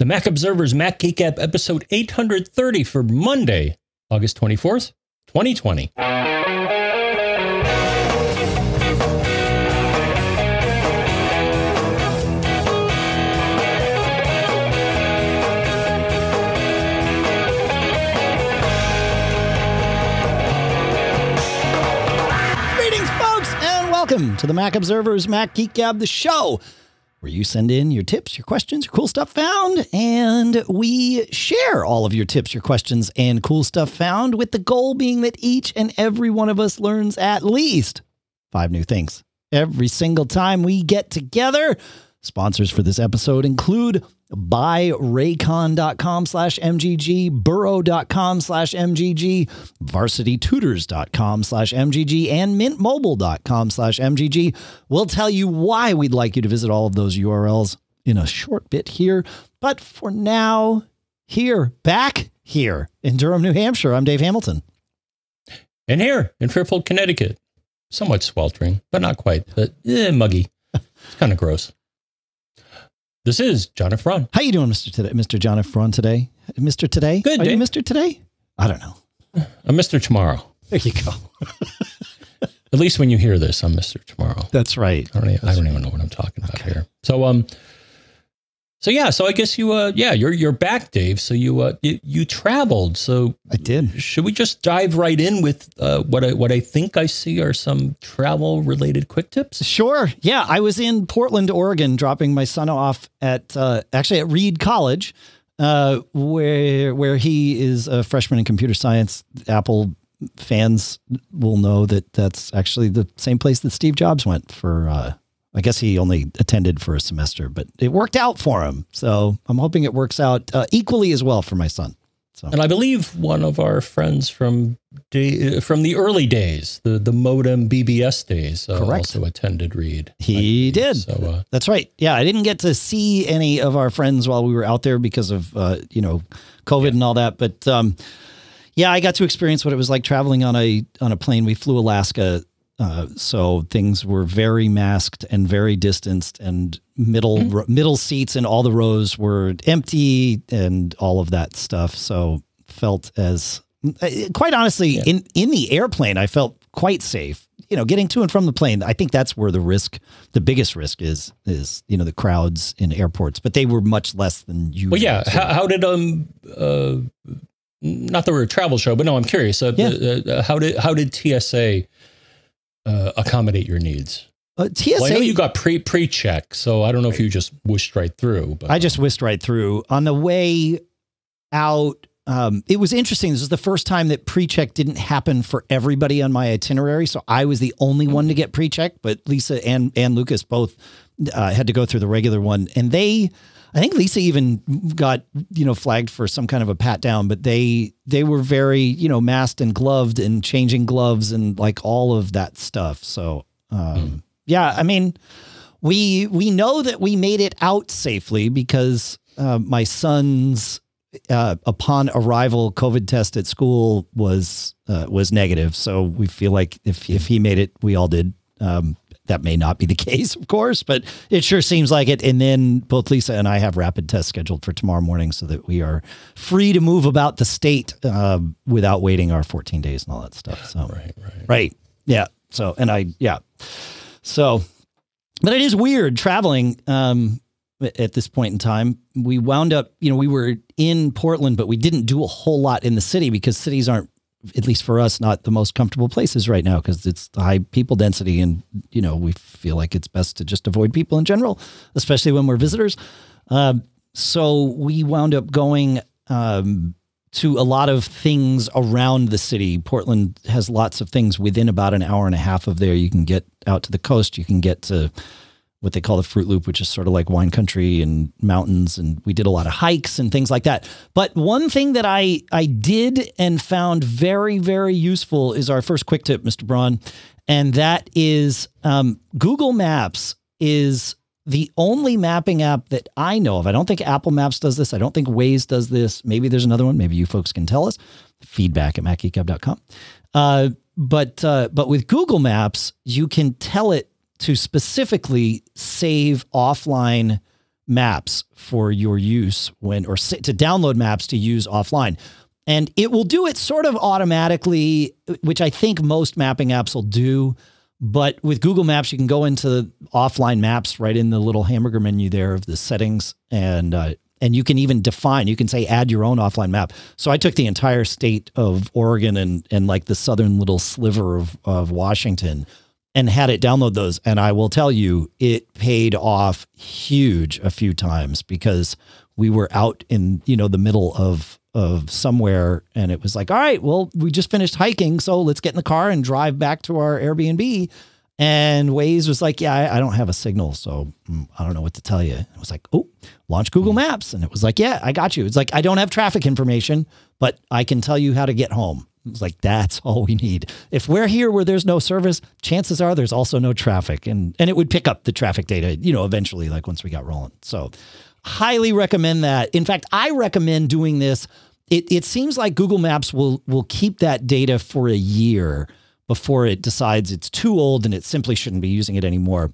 The Mac Observer's Mac Geek Gab episode 830 for Monday, August 24th, 2020. Greetings, folks, and welcome to the Mac Observer's Mac Geek Gab, the show where you send in your tips, your questions, your cool stuff found, and we share all of your tips, your questions, and cool stuff found with the goal being that each and every one of us learns at least five new things every single time we get together. Sponsors for this episode include buyraycon.com slash MGG, burrow.com slash MGG, varsitytutors.com slash MGG, and mintmobile.com slash MGG. We'll tell you why we'd like you to visit all of those URLs in a short bit here. But for now, here, back here in Durham, New Hampshire, I'm Dave Hamilton. And here in Fairfield, Connecticut, somewhat sweltering, but not quite, but eh, muggy. It's kind of gross. This is John F. Braun. How you doing, Mr. Today, Mr. John F. Braun today? Mr. Today? Good, Are you Mr. Today? I don't know. I'm Mr. Tomorrow. There you go. At least when you hear this, I'm Mr. Tomorrow. That's right. I don't, even, I don't even know what I'm talking about here. So, um, so yeah, so I guess you, uh, yeah, you're you're back, Dave. So you, uh, you, you traveled. So I did. should we just dive right in with uh, what I what I think I see are some travel related quick tips? Sure. Yeah, I was in Portland, Oregon, dropping my son off at uh, actually at Reed College, uh, where where he is a freshman in computer science. Apple fans will know that that's actually the same place that Steve Jobs went for. Uh, I guess he only attended for a semester, but it worked out for him. So I'm hoping it works out uh, equally as well for my son. So. And I believe one of our friends from day, from the early days, the the modem BBS days, uh, also attended Reed. He did. So uh, That's right. Yeah, I didn't get to see any of our friends while we were out there because of uh, you know COVID and all that. But um, yeah, I got to experience what it was like traveling on a on a plane. We flew Alaska, uh, so things were very masked and very distanced, and middle ro- middle seats and all the rows were empty and all of that stuff. So felt as uh, quite honestly in in the airplane, I felt quite safe. You know, getting to and from the plane, I think that's where the risk, the biggest risk is, is you know the crowds in airports, but they were much less than you. well, yeah. How, how did um uh not that we're a travel show, but no, I'm curious. Uh, Yeah. uh, how did how did TSA uh, accommodate your needs? Uh, TSA. Well, I know you got pre pre check, so I don't know if you just whooshed right through. But I just whisked right through. On the way out, um, it was interesting. This was the first time that pre-check didn't happen for everybody on my itinerary, so I was the only one to get pre-check. But Lisa and and Lucas both uh, had to go through the regular one, and they. I think Lisa even got you know flagged for some kind of a pat down, but they they were very you know masked and gloved and changing gloves and like all of that stuff. So um, yeah, I mean, we we know that we made it out safely because uh, my son's uh, upon arrival COVID test at school was uh, was negative. So we feel like if if he made it, we all did. Um, that may not be the case, of course, but it sure seems like it. And then both Lisa and I have rapid tests scheduled for tomorrow morning, so that we are free to move about the state uh, without waiting our 14 days and all that stuff. So right, right. Right. Yeah. So, and I, yeah. So, but it is weird traveling um, at this point in time. We wound up, you know, we were in Portland, but we didn't do a whole lot in the city because cities aren't, at least for us, not the most comfortable places right now because it's high people density. And, you know, we feel like it's best to just avoid people in general, especially when we're visitors. Um, so we wound up going um, to a lot of things around the city. Portland has lots of things within about an hour and a half of there. You can get out to the coast. You can get to what they call the Fruit Loop, which is sort of like wine country and mountains. And we did a lot of hikes and things like that. But one thing that I I did and found very very useful is our first quick tip, Mr. Braun, and that is um, Google Maps is the only mapping app that I know of. I don't think Apple Maps does this. I don't think Waze does this. Maybe there's another one. Maybe you folks can tell us. Feedback at macgeekgab.com. Uh, but uh, but with Google Maps, you can tell it to specifically save offline maps for your use when, or to download maps to use offline. And it will do it sort of automatically, which I think most mapping apps will do. But with Google Maps, you can go into the offline maps right in the little hamburger menu there of the settings, and uh, and you can even define. You can say add your own offline map. So I took the entire state of Oregon and and like the southern little sliver of of Washington, and had it download those. And I will tell you, it paid off huge a few times because we were out in you know the middle of of somewhere and it was like all right well we just finished hiking so let's get in the car and drive back to our airbnb and Waze was like, Yeah, I, I, don't have a signal. So mm, I don't know what to tell you. I was like, Oh, launch Google Maps. And it was like, Yeah, I got you. It's like, I don't have traffic information, but I can tell you how to get home. It's like, That's all we need. If we're here where there's no service, chances are there's also no traffic. And, and it would pick up the traffic data, you know, eventually, like once we got rolling. So highly recommend that. In fact, I recommend doing this. It, it seems like Google Maps will will keep that data for a year before it decides it's too old and it simply shouldn't be using it anymore.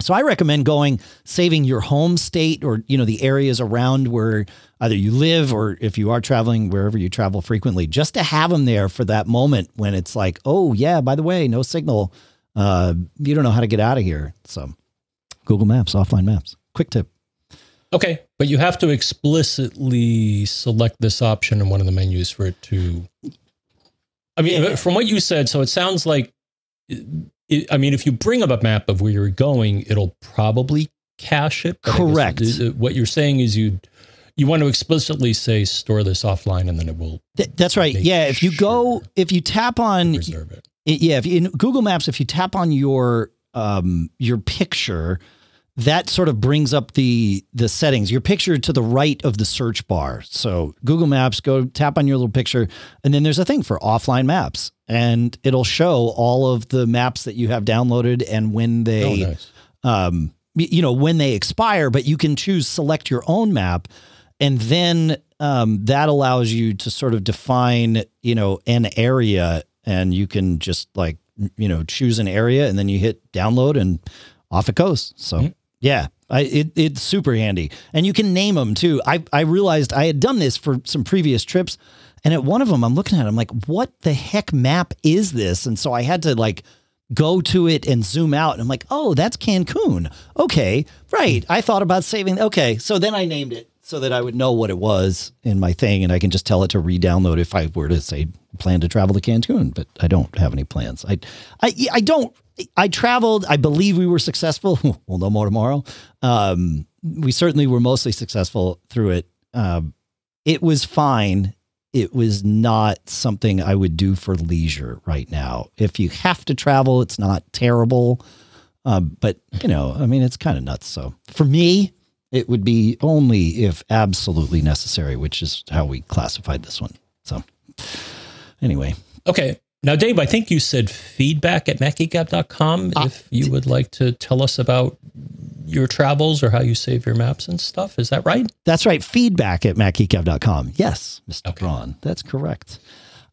So I recommend going saving your home state or you know the areas around where either you live or if you are traveling wherever you travel frequently just to have them there for that moment when it's like oh yeah by the way no signal uh, you don't know how to get out of here so Google Maps offline maps quick tip Okay, but you have to explicitly select this option in one of the menus for it to. I mean, yeah. from what you said, so it sounds like, it, I mean, if you bring up a map of where you're going, it'll probably cache it. Correct. what you're saying is you you want to explicitly say store this offline, and then it will. Th- that's right. Yeah, if you sure go, if you tap on, reserve it. Yeah, if you, in Google Maps, if you tap on your um your picture that sort of brings up the the settings. Your picture to the right of the search bar. So Google Maps, go tap on your little picture, and then there's a thing for offline maps, and it'll show all of the maps that you have downloaded and when they, oh, nice. um, you know, when they expire. But you can choose select your own map, and then um, that allows you to sort of define, you know, an area, and you can just like you know choose an area, and then you hit download and off it goes. So. Mm-hmm. Yeah, I, it, it's super handy, and you can name them too. I I realized I had done this for some previous trips, and at one of them, I'm looking at, it, I'm like, what the heck map is this? And so I had to like go to it and zoom out, and I'm like, oh, that's Cancun. Okay, right. I thought about saving. Okay, so then I named it so that I would know what it was in my thing, and I can just tell it to re-download if I were to say plan to travel to Cancun, but I don't have any plans. I I I don't I traveled. I believe we were successful. we'll know more tomorrow. Um, we certainly were mostly successful through it. Um, it was fine. It was not something I would do for leisure right now. If you have to travel, it's not terrible. Um, but you know, I mean, it's kind of nuts. So for me, it would be only if absolutely necessary, which is how we classified this one. So anyway. Okay. Now, Dave, I think you said feedback at macgeekgab.com uh, if you would like to tell us about your travels or how you save your maps and stuff. Is that right? That's right. Feedback at macgeekgab.com. Yes, Mr. Okay. Braun. That's correct.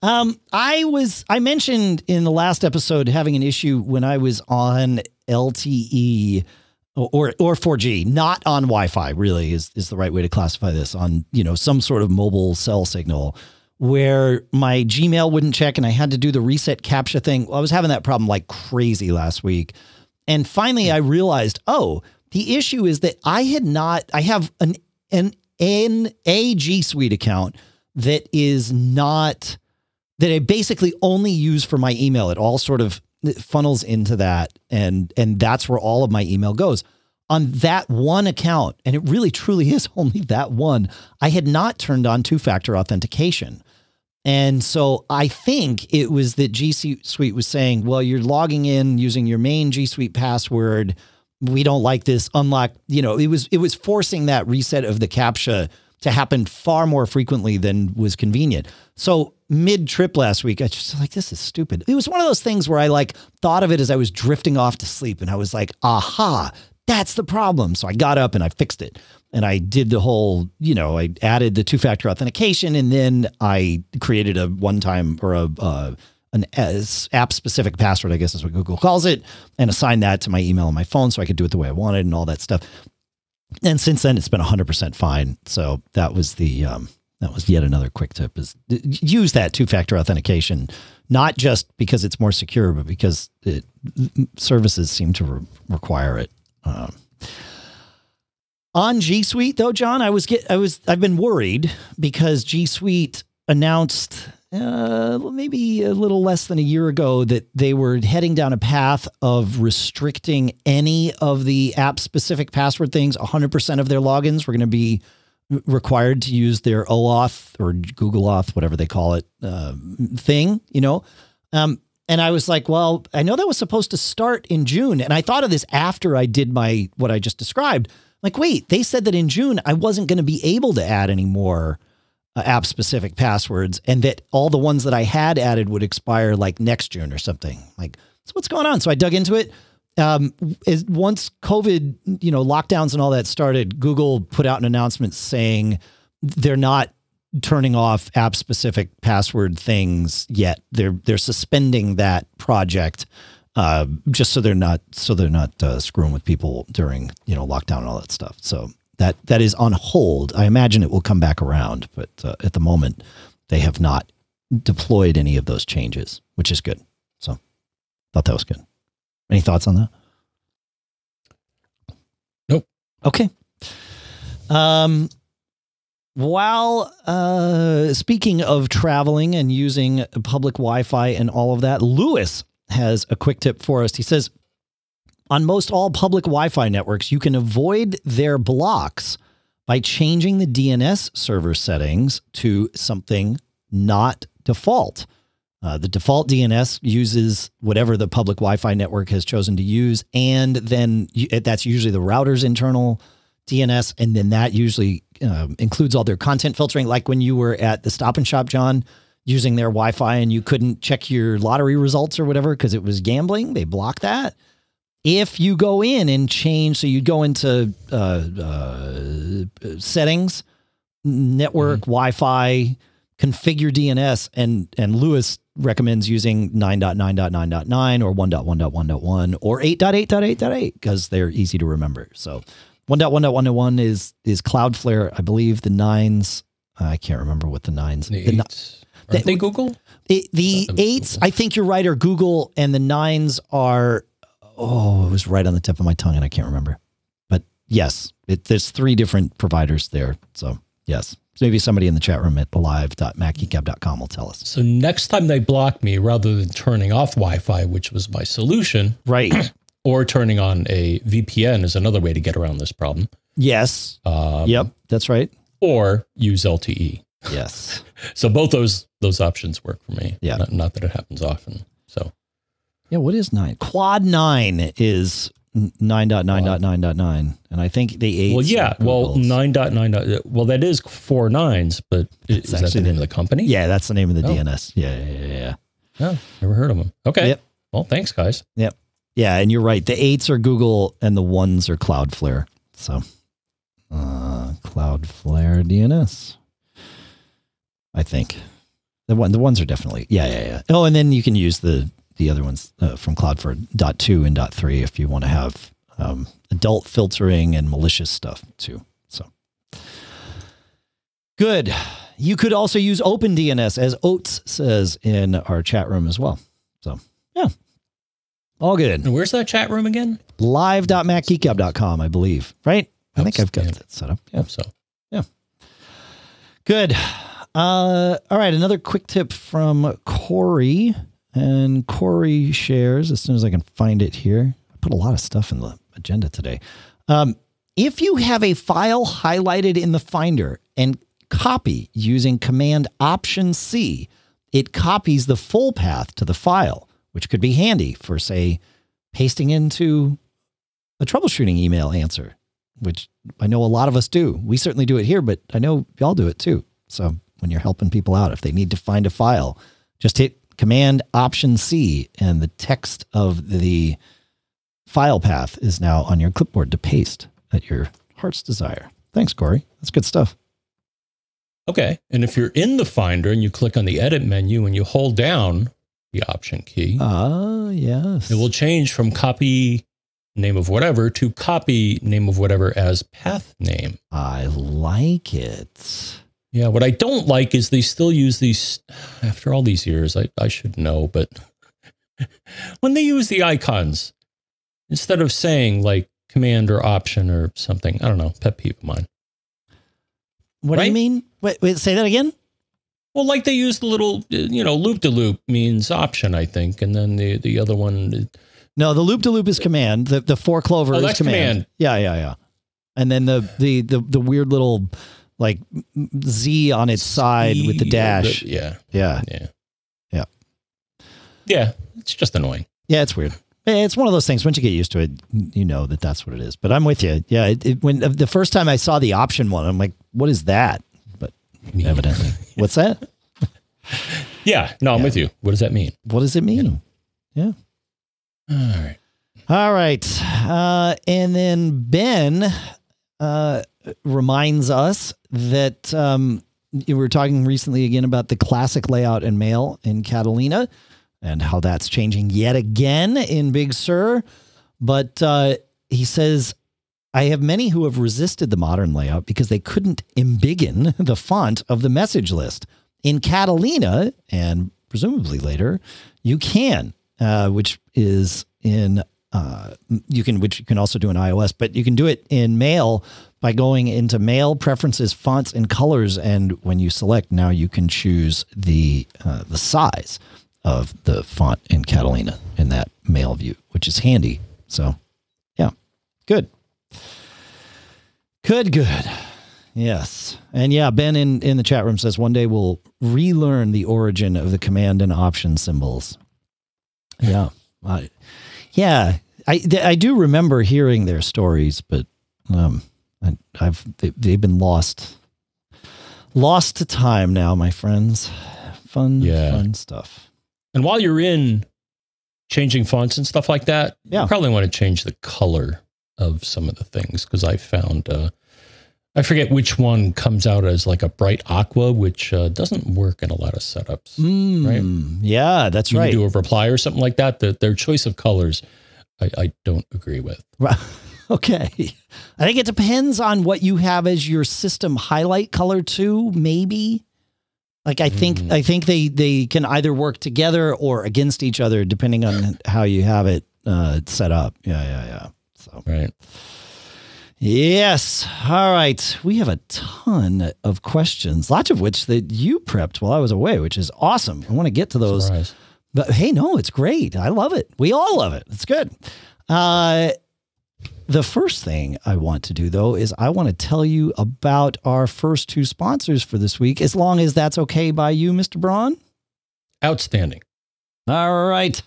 Um, I was I mentioned in the last episode having an issue when I was on LTE or or 4G, not on Wi-Fi. Really is is the right way to classify this on you know some sort of mobile cell signal where my Gmail wouldn't check and I had to do the reset CAPTCHA thing. I was having that problem like crazy last week. And finally I realized, oh, the issue is that I had not, I have an, an, an a G Suite account that is not, that I basically only use for my email. It all sort of funnels into that. And, and that's where all of my email goes on that one account, and it really truly is only that one, I had not turned on two factor authentication. And so I think it was that G Suite was saying, well, you're logging in using your main G Suite password. We don't like this. Unlock, you know, it was it was forcing that reset of the CAPTCHA to happen far more frequently than was convenient. So mid trip last week, I just like this is stupid. It was one of those things where I like thought of it as I was drifting off to sleep, and I was like, aha, that's the problem. So I got up and I fixed it and I did the whole, you know, I added the two factor authentication and then I created a one time or a, uh, an app specific password, I guess is what Google calls it, and assigned that to my email and my phone so I could do it the way I wanted and all that stuff. and since then it's been 100% fine. So that was the um, that was yet another quick tip is use that two-factor authentication not just because it's more secure but because it, services seem to re- require it. Um, on G Suite though, John, I was get I was I've been worried because G Suite announced uh, maybe a little less than a year ago that they were heading down a path of restricting any of the app specific password things. 100% of their logins were going to be required to use their OAuth or Google Auth, whatever they call it, uh, thing, you know? Um, and I was like, well, I know that was supposed to start in June. And I thought of this after I did my, what I just described. Like, wait, they said that in June I wasn't going to be able to add any more uh, app specific passwords and that all the ones that I had added would expire like next June or something. Like, so what's going on? So I dug into it. Um, is once COVID, you know, lockdowns and all that started, Google put out an announcement saying they're not turning off app specific password things yet. They're they're suspending that project uh, just so they're not so they're not uh, screwing with people during you know lockdown and all that stuff. So that that is on hold. I imagine it will come back around, but uh, at the moment, they have not deployed any of those changes, which is good. So, thought that was good. Any thoughts on that? Nope. Okay. Um, while uh, speaking of traveling and using public Wi-Fi and all of that, Lewis has a quick tip for us. He says on most all public Wi Fi networks, you can avoid their blocks by changing the DNS server settings to something not default. Uh, the default DNS uses whatever the public Wi Fi network has chosen to use. And then you, that's usually the router's internal DNS. And then that usually um, includes all their content filtering. Like when you were at the stop and shop, John, using their Wi Fi and you couldn't check your lottery results or whatever because it was gambling, they block that if you go in and change, so you go into uh, uh, settings, network, mm-hmm. Wi-Fi, configure DNS, and and Lewis recommends using 9.9.9.9 or 1.1.1.1 or 8.8.8.8 because they're easy to remember. So 1.1.1.1 is is Cloudflare. I believe the nines. I can't remember what the nines. The, the eights. Are they Google? It, the eights, Google. I think you're right, are Google, and the nines are oh, it was right on the tip of my tongue and I can't remember. But yes, it, there's three different providers there. So yes, maybe somebody in the chat room at live.macgeekgab.com will tell us. So next time they block me, rather than turning off Wi-Fi, which was my solution, right, or turning on a VPN is another way to get around this problem. Yes. Um, yep, that's right. Or use LTE. Yes. so both those those options work for me. Yeah. Not, not that it happens often. So yeah, what is nine? Quad nine is nine dot nine dot nine dot nine, and I think the eight. Well, yeah, well nine dot nine dot. Well, that is four nines, but is that the name of the company? Yeah, that's the name of the oh. DNS. Yeah, yeah, yeah. Oh, never heard of them. Okay. Yep. Well, thanks, guys. Yep. Yeah, and you're right. The eights are Google, and the ones are Cloudflare. So, uh, Cloudflare DNS. I think the one the ones are definitely yeah yeah yeah. Oh, and then you can use the the other ones uh, from Cloudflare dot two and dot three if you want to have um, adult filtering and malicious stuff too. So good. You could also use OpenDNS as Oates says in our chat room as well. So yeah, all good. And where's that chat room again? Live.macgeekgab.com, I believe. Right? I think I've got yeah. that set up. Yeah. So yeah. Good. Uh, all right. Another quick tip from Corey. And Corey shares, as soon as I can find it here, I put a lot of stuff in the agenda today. Um, if you have a file highlighted in the Finder and copy using Command Option C, it copies the full path to the file, which could be handy for, say, pasting into a troubleshooting email answer, which I know a lot of us do. We certainly do it here, but I know y'all do it too. So when you're helping people out, if they need to find a file, just hit Command Option C, and the text of the file path is now on your clipboard to paste at your heart's desire. Thanks, Corey. That's good stuff. Okay. And if you're in the Finder and you click on the Edit menu and you hold down the Option key, ah, uh, yes, it will change from copy name of whatever to copy name of whatever as path name. I like it. Yeah, what I don't like is they still use these after all these years. I, I should know, but when they use the icons instead of saying like command or option or something, I don't know, pet peeve of mine. What do you mean? Wait, wait, say that again. Well, like they use the little, you know, loop to loop means option, I think, and then the the other one, No, the loop to loop is command. The the four clover Oh, is command. command. Yeah, yeah, yeah. And then the the the the weird little like Z on its side with the dash. yeah, Yeah. yeah, Yeah. yeah. It's just annoying. Yeah, it's weird. It's one of those things. Once you get used to it, you know that that's what it is. But I'm with you. Yeah, it, it, when the first time I saw the option one, I'm like, "What is that?" But evidently, what's that? Yeah, no, I'm with you. What does that mean? What does it mean? Yeah. All right. All right. Uh, and then Ben uh, reminds us that um, we were talking recently again about the classic layout and mail in Catalina and how that's changing yet again in Big Sur. But uh, he says, I have many who have resisted the modern layout because they couldn't embiggen the font of the message list. In Catalina, and presumably later, you can, uh, which is in uh, you can which you can also do in iOS, but you can do it in Mail by going into Mail preferences, fonts, and colors, and when you select now, you can choose the uh, the size of the font in Catalina in that Mail view, which is handy. So, yeah, good, good, good. Yes, and yeah, Ben in in the chat room says one day we'll relearn the origin of the command and option symbols. Yeah. I, yeah, I I do remember hearing their stories, but um, I, I've they, they've been lost, lost to time now, my friends. Fun, Yeah. fun stuff. And while you're in changing fonts and stuff like that, Yeah. you probably want to change the color of some of the things because I found uh, I forget which one comes out as like a bright aqua, which uh, doesn't work in a lot of setups. Mm, Yeah, that's When right. you do a reply or something like that, the, their choice of colors, I, I don't agree with. Okay. I think it depends on what you have as your system highlight color too, maybe. Like I think Mhm. I think they they can either work together or against each other depending on how you have it uh set up. Yeah, yeah, yeah. So Right. Yes. All right. We have a ton of questions, lots of which that you prepped while I was away, which is awesome. I want to get to those. Surprise. But hey, no, it's great. I love it. We all love it. It's good. Uh, the first thing I want to do, though, is I want to tell you about our first two sponsors for this week, as long as that's okay by you, Mr. Braun. Outstanding. All right.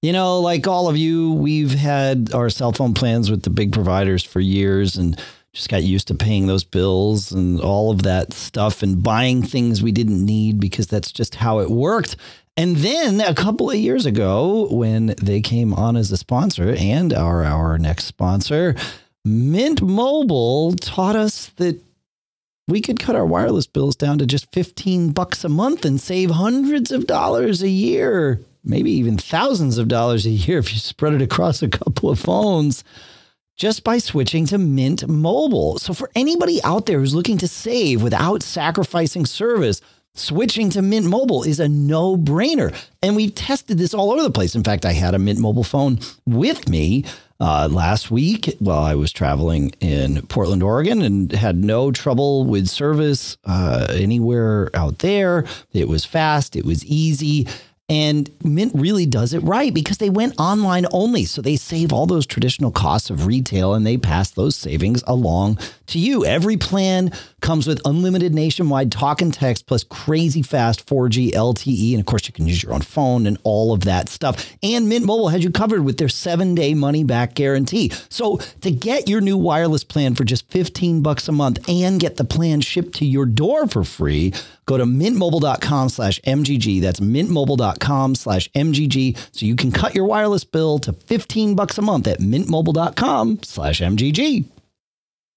You know, like all of you, we've had our cell phone plans with the big providers for years and just got used to paying those bills and all of that stuff and buying things we didn't need because that's just how it worked. And then a couple of years ago, when they came on as a sponsor and our our next sponsor, Mint Mobile taught us that we could cut our wireless bills down to just 15 bucks a month and save hundreds of dollars a year, maybe even thousands of dollars a year if you spread it across a couple of phones just by switching to Mint Mobile. So for anybody out there who's looking to save without sacrificing service, switching to Mint Mobile is a no-brainer. And we've tested this all over the place. In fact, I had a Mint Mobile phone with me uh, last week while I was traveling in Portland, Oregon, and had no trouble with service uh, anywhere out there. It was fast, it was easy. And Mint really does it right because they went online only. So they save all those traditional costs of retail and they pass those savings along to you. Every plan comes with unlimited nationwide talk and text plus crazy fast 4G LTE. And of course, you can use your own phone and all of that stuff. And Mint Mobile has you covered with their seven day money back guarantee. So to get your new wireless plan for just 15 bucks a month and get the plan shipped to your door for free, go to mintmobile.com slash MGG. That's mintmobile.com slash MGG. So you can cut your wireless bill to 15 bucks a month at mintmobile.com slash MGG.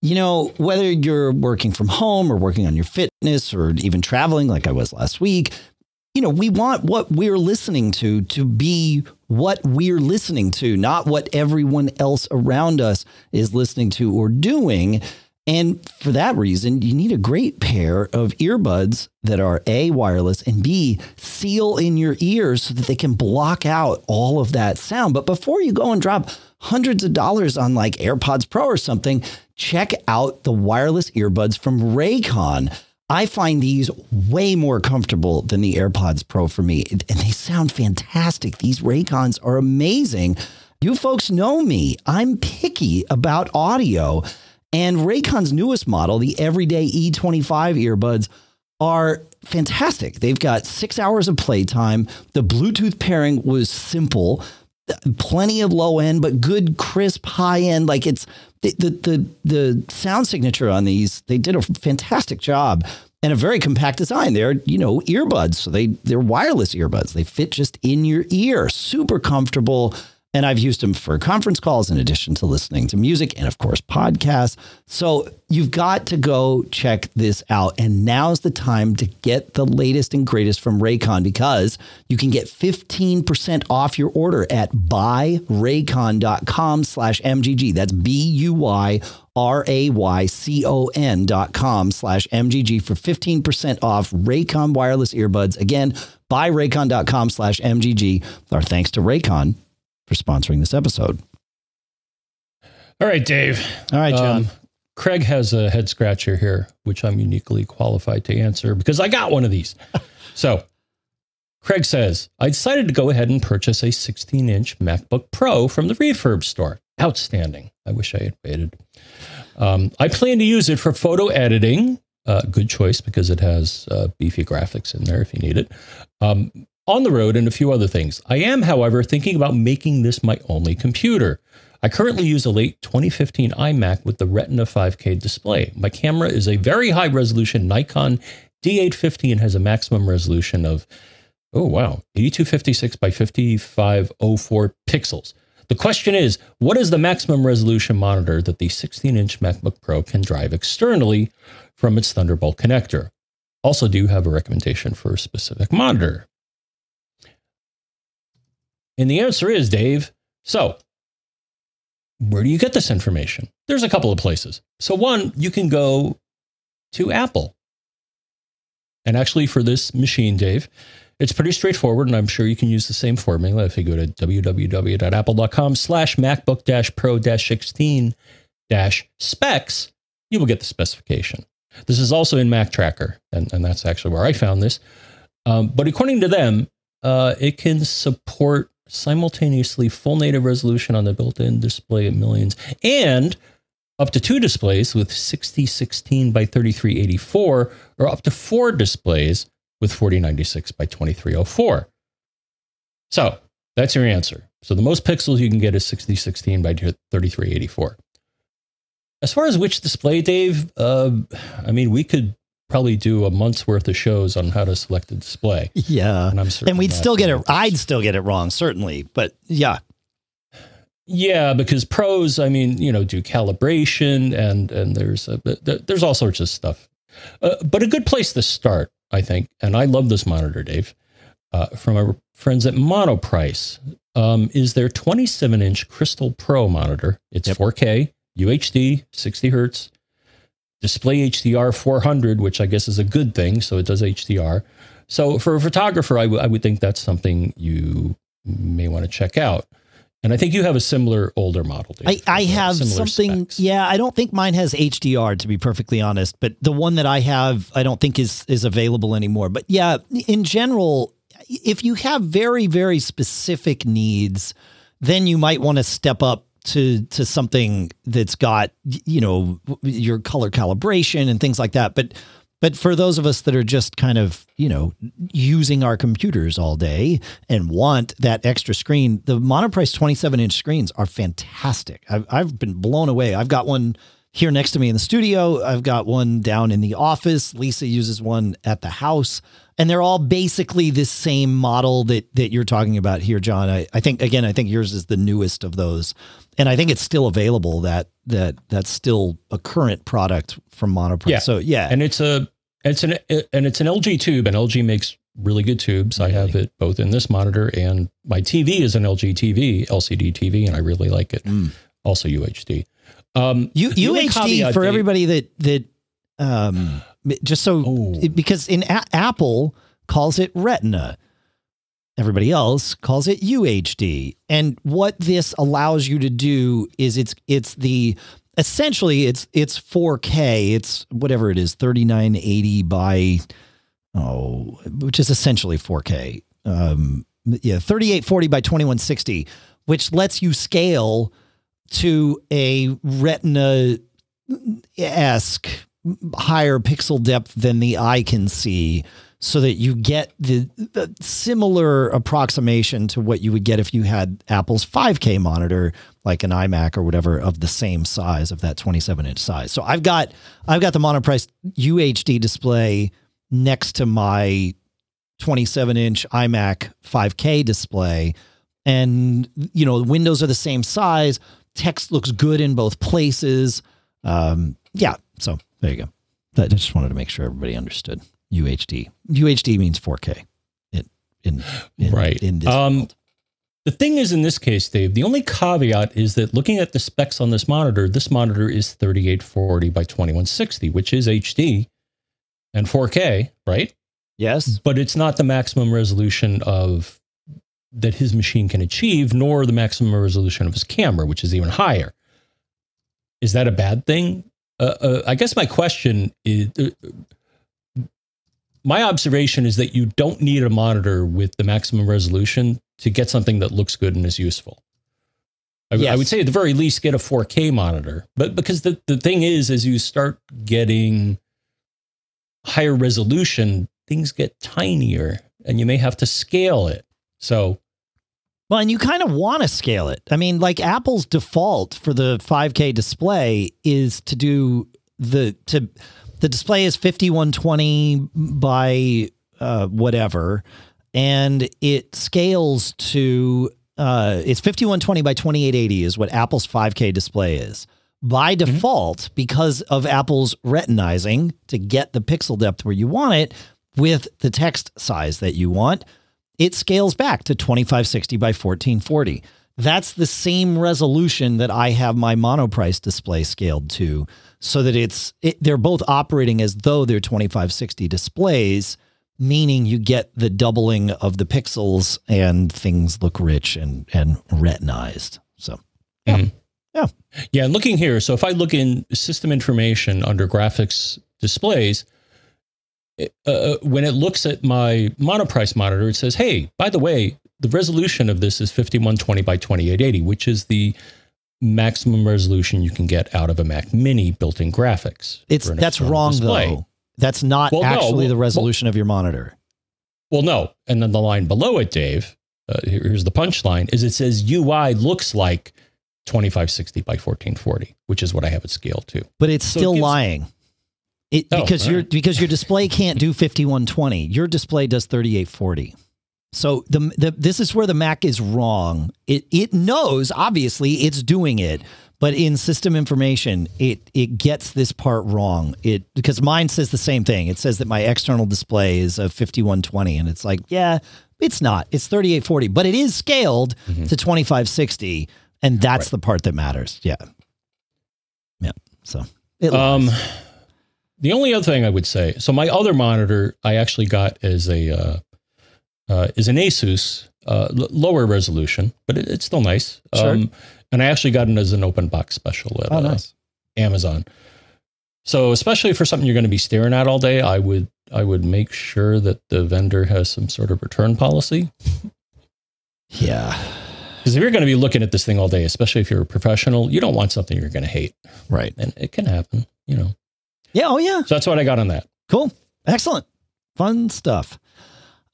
You know, whether you're working from home or working on your fitness or even traveling like I was last week, you know, we want what we're listening to to be what we're listening to, not what everyone else around us is listening to or doing. And for that reason, you need a great pair of earbuds that are A, wireless, and B, seal in your ears so that they can block out all of that sound. But before you go and drop hundreds of dollars on like AirPods Pro or something, check out the wireless earbuds from Raycon. I find these way more comfortable than the AirPods Pro for me, and they sound fantastic. These Raycons are amazing. You folks know me, I'm picky about audio. And Raycon's newest model, the Everyday E25 earbuds, are fantastic. They've got six hours of playtime. The Bluetooth pairing was simple, plenty of low end, but good, crisp, high end. Like it's the, the, the, the sound signature on these, they did a fantastic job and a very compact design. They're, you know, earbuds. So they, they're wireless earbuds. They fit just in your ear, super comfortable and I've used them for conference calls in addition to listening to music and, of course, podcasts. So you've got to go check this out. And now's the time to get the latest and greatest from Raycon because you can get 15% off your order at buyraycon.com slash MGG. That's B U Y R A Y C O N dot com slash MGG for 15% off Raycon wireless earbuds. Again, buyraycon.com slash MGG. Our thanks to Raycon for sponsoring this episode. All right, Dave. All right, John. Um, Craig has a head scratcher here, which I'm uniquely qualified to answer because I got one of these. so, Craig says, I decided to go ahead and purchase a 16 inch MacBook Pro from the Refurb store. Outstanding. I wish I had waited. Um, I plan to use it for photo editing. Uh, good choice because it has uh, beefy graphics in there if you need it. Um, on the road and a few other things. I am, however, thinking about making this my only computer. I currently use a late 2015 iMac with the Retina 5K display. My camera is a very high resolution Nikon D850 and has a maximum resolution of, oh wow, 8256 by 5504 pixels. The question is, what is the maximum resolution monitor that the 16 inch MacBook Pro can drive externally from its Thunderbolt connector? Also, do you have a recommendation for a specific monitor? And the answer is, Dave, so where do you get this information? There's a couple of places. So, one, you can go to Apple. And actually, for this machine, Dave, it's pretty straightforward, and I'm sure you can use the same formula if you go to www.apple.com slash MacBook Pro 16 specs, you will get the specification. This is also in Mac Tracker, and, and that's actually where I found this. Um, but according to them, uh, it can support simultaneously full native resolution on the built-in display at millions and up to two displays with 6016 by 3384 or up to four displays with 4096 by 2304. So that's your answer. So the most pixels you can get is 6016 by 3384. As far as which display, Dave, uh, I mean, we could probably do a month's worth of shows on how to select a display. Yeah. And I'm and we'd still get it. I'd still get it wrong, certainly. But yeah. Yeah, because pros, I mean, you know, do calibration and and there's a, there's all sorts of stuff. Uh, but a good place to start, I think, and I love this monitor, Dave, uh, from our friends at Monoprice, um, is their 27 inch Crystal Pro monitor. It's yep. 4K, UHD, 60 hertz, display HDR 400, which I guess is a good thing. So it does HDR. So for a photographer, I, w- I would think that's something you may want to check out. And I think you have a similar older model. Dave, I, I have something. Specs. Yeah, I don't think mine has HDR to be perfectly honest, but the one that I have, I don't think is is available anymore. But yeah, in general, if you have very very specific needs, then you might want to step up to to something that's got you know your color calibration and things like that. But but for those of us that are just kind of you know using our computers all day and want that extra screen the monoprice 27 inch screens are fantastic. I've, I've been blown away. I've got one here next to me in the studio. I've got one down in the office. Lisa uses one at the house and they're all basically this same model that that you're talking about here, John. I, I think again, I think yours is the newest of those, and I think it's still available. That that that's still a current product from Monoprice. Yeah. So yeah, and it's a it's an and it's an LG tube, and LG makes really good tubes. I have it both in this monitor and my TV is an LG TV, LCD TV, and I really like it. Mm. Also UHD. Um, U- UHD for everybody that that um just so Oh. it- because in a- Apple calls it Retina. Everybody else calls it UHD. And what this allows you to do is it's it's the essentially it's it's 4K. It's whatever it is, 3980 by oh, which is essentially 4K. Um yeah, 3840 by 2160, which lets you scale to a retina esque higher pixel depth than the eye can see so that you get the, the similar approximation to what you would get if you had Apple's 5K monitor like an iMac or whatever of the same size of that 27 inch size. So I've got I've got the monoprice UHD display next to my 27 inch iMac 5K display. And you know the windows are the same size. Text looks good in both places. Um yeah so there you go i just wanted to make sure everybody understood uhd uhd means 4k in in, in Right. in this Um, world. The thing is, in this case, Dave, the only caveat is that looking at the specs on this monitor, this monitor is 3840 by 2160, which is HD and 4K, right? yes But it's not the maximum resolution of that his machine can achieve, nor the maximum resolution of his camera, which is even higher. Is that a bad thing? Uh, uh, I guess my question is. Uh, my observation is that you don't need a monitor with the maximum resolution to get something that looks good and is useful. I, I would say at the very least get a 4K monitor, but because the, the thing is, as you start getting higher resolution, things get tinier and you may have to scale it. So well and you kind of want to scale it. I mean like apple's default for the 5k display is to do the to the display is 5120 by uh, whatever and it scales to uh, it's 5120 by 2880 is what apple's 5k display is. By default because of apple's retinizing to get the pixel depth where you want it with the text size that you want it scales back to 2560 by 1440 that's the same resolution that I have my monoprice display scaled to, so that it's it, they're both operating as though they're 2560 displays, meaning you get the doubling of the pixels and things look rich and and retinized. So yeah, mm-hmm. Yeah, and looking here, so if I look in system information under graphics displays, uh, when it looks at my monoprice monitor, it says, "Hey, by the way, the resolution of this is 5120 by 2880, which is the maximum resolution you can get out of a Mac Mini built-in graphics." it's that's wrong display. though. That's not Well, no, actually well- the resolution of your monitor. Well, no. And then the line below it, Dave, uh, here's the punchline, is it says UI looks like 2560 by 1440, which is what I have it scaled to. but it's So it still gives- lying. It Oh, because all your because your display can't do 5120. Your display does 3840. So the, the this is where the Mac is wrong. It it knows obviously it's doing it, but in system information it it gets this part wrong. It because mine says the same thing. It says that my external display is a 5120 and it's like, yeah, it's not. It's 3840, but it is scaled Mhm. to 2560 and that's Right. the part that matters. Yeah. Yeah. So it lies. The only other thing I would say, so my other monitor I actually got as a uh, uh, is an Asus uh, l- lower resolution, but it, it's still nice. Sure. Um, and I actually got it as an open box special at Oh, uh, nice. Amazon. So especially for something you're going to be staring at all day, I would I would make sure that the vendor has some sort of return policy. Yeah. Because if you're going to be looking at this thing all day, especially if you're a professional, you don't want something you're going to hate, Right. and it can happen. You know. Yeah. Oh, yeah. So that's what I got on that. Cool. Excellent. Fun stuff.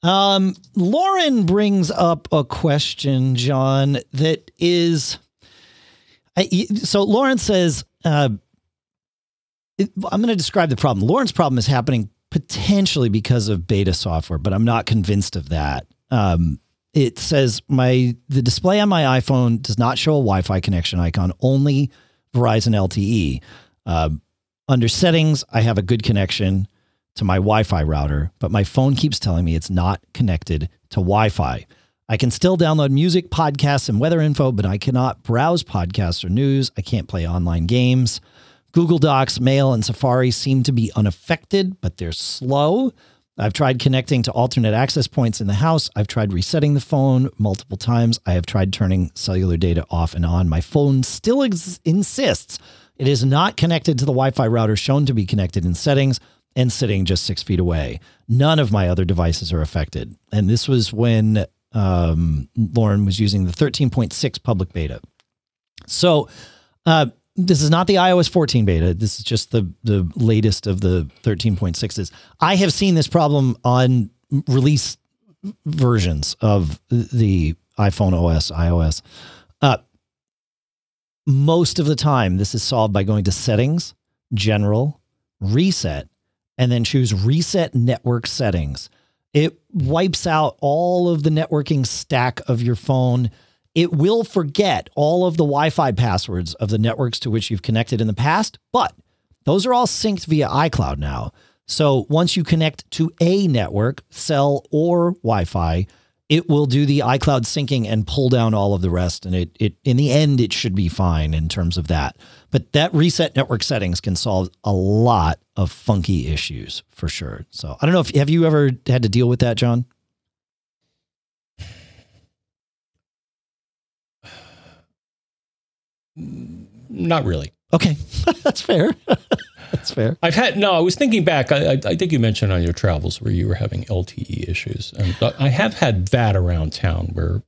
Um, Lauren brings up a question, John, that is. I, so Lauren says, uh, it- I'm going to describe the problem. Lauren's problem is happening potentially because of beta software, but I'm not convinced of that. Um, it says my the display on my iPhone does not show a Wi-Fi connection icon, only Verizon LTE. Uh, under settings, I have a good connection. to my Wi Fi router, but my phone keeps telling me it's not connected to Wi Fi. I can still download music, podcasts, and weather info, but I cannot browse podcasts or news. I can't play online games. Google Docs, Mail, and Safari seem to be unaffected, but they're slow. I've tried connecting to alternate access points in the house. I've tried resetting the phone multiple times. I have tried turning cellular data off and on. My phone still ex- insists it is not connected to the Wi Fi router shown to be connected in settings and sitting just six feet away. None of my other devices are affected. And this was when um, Lauren was using the 13.6 public beta. So, uh, this is not the iOS 14 beta. This is just the the latest of the 13.6s. I have seen this problem on release versions of the iPhone OS, iOS. Uh, most of the time, this is solved by going to Settings, General, Reset, and then choose Reset Network Settings. It wipes out all of the networking stack of your phone it will forget all of the Wi Fi passwords of the networks to which you've connected in the past, but those are all synced via iCloud now. So once you connect to a network, cell or Wi Fi, it will do the iCloud syncing and pull down all of the rest. And it, it, in the end, it should be fine in terms of that. But that reset network settings can solve a lot of funky issues for sure. So I don't know if have you ever had to deal with that, John? Not really. Okay, that's fair. that's fair. I've had no. I was thinking back. I, I, I, think you mentioned on your travels where you were having LTE issues, and I have had that around town where.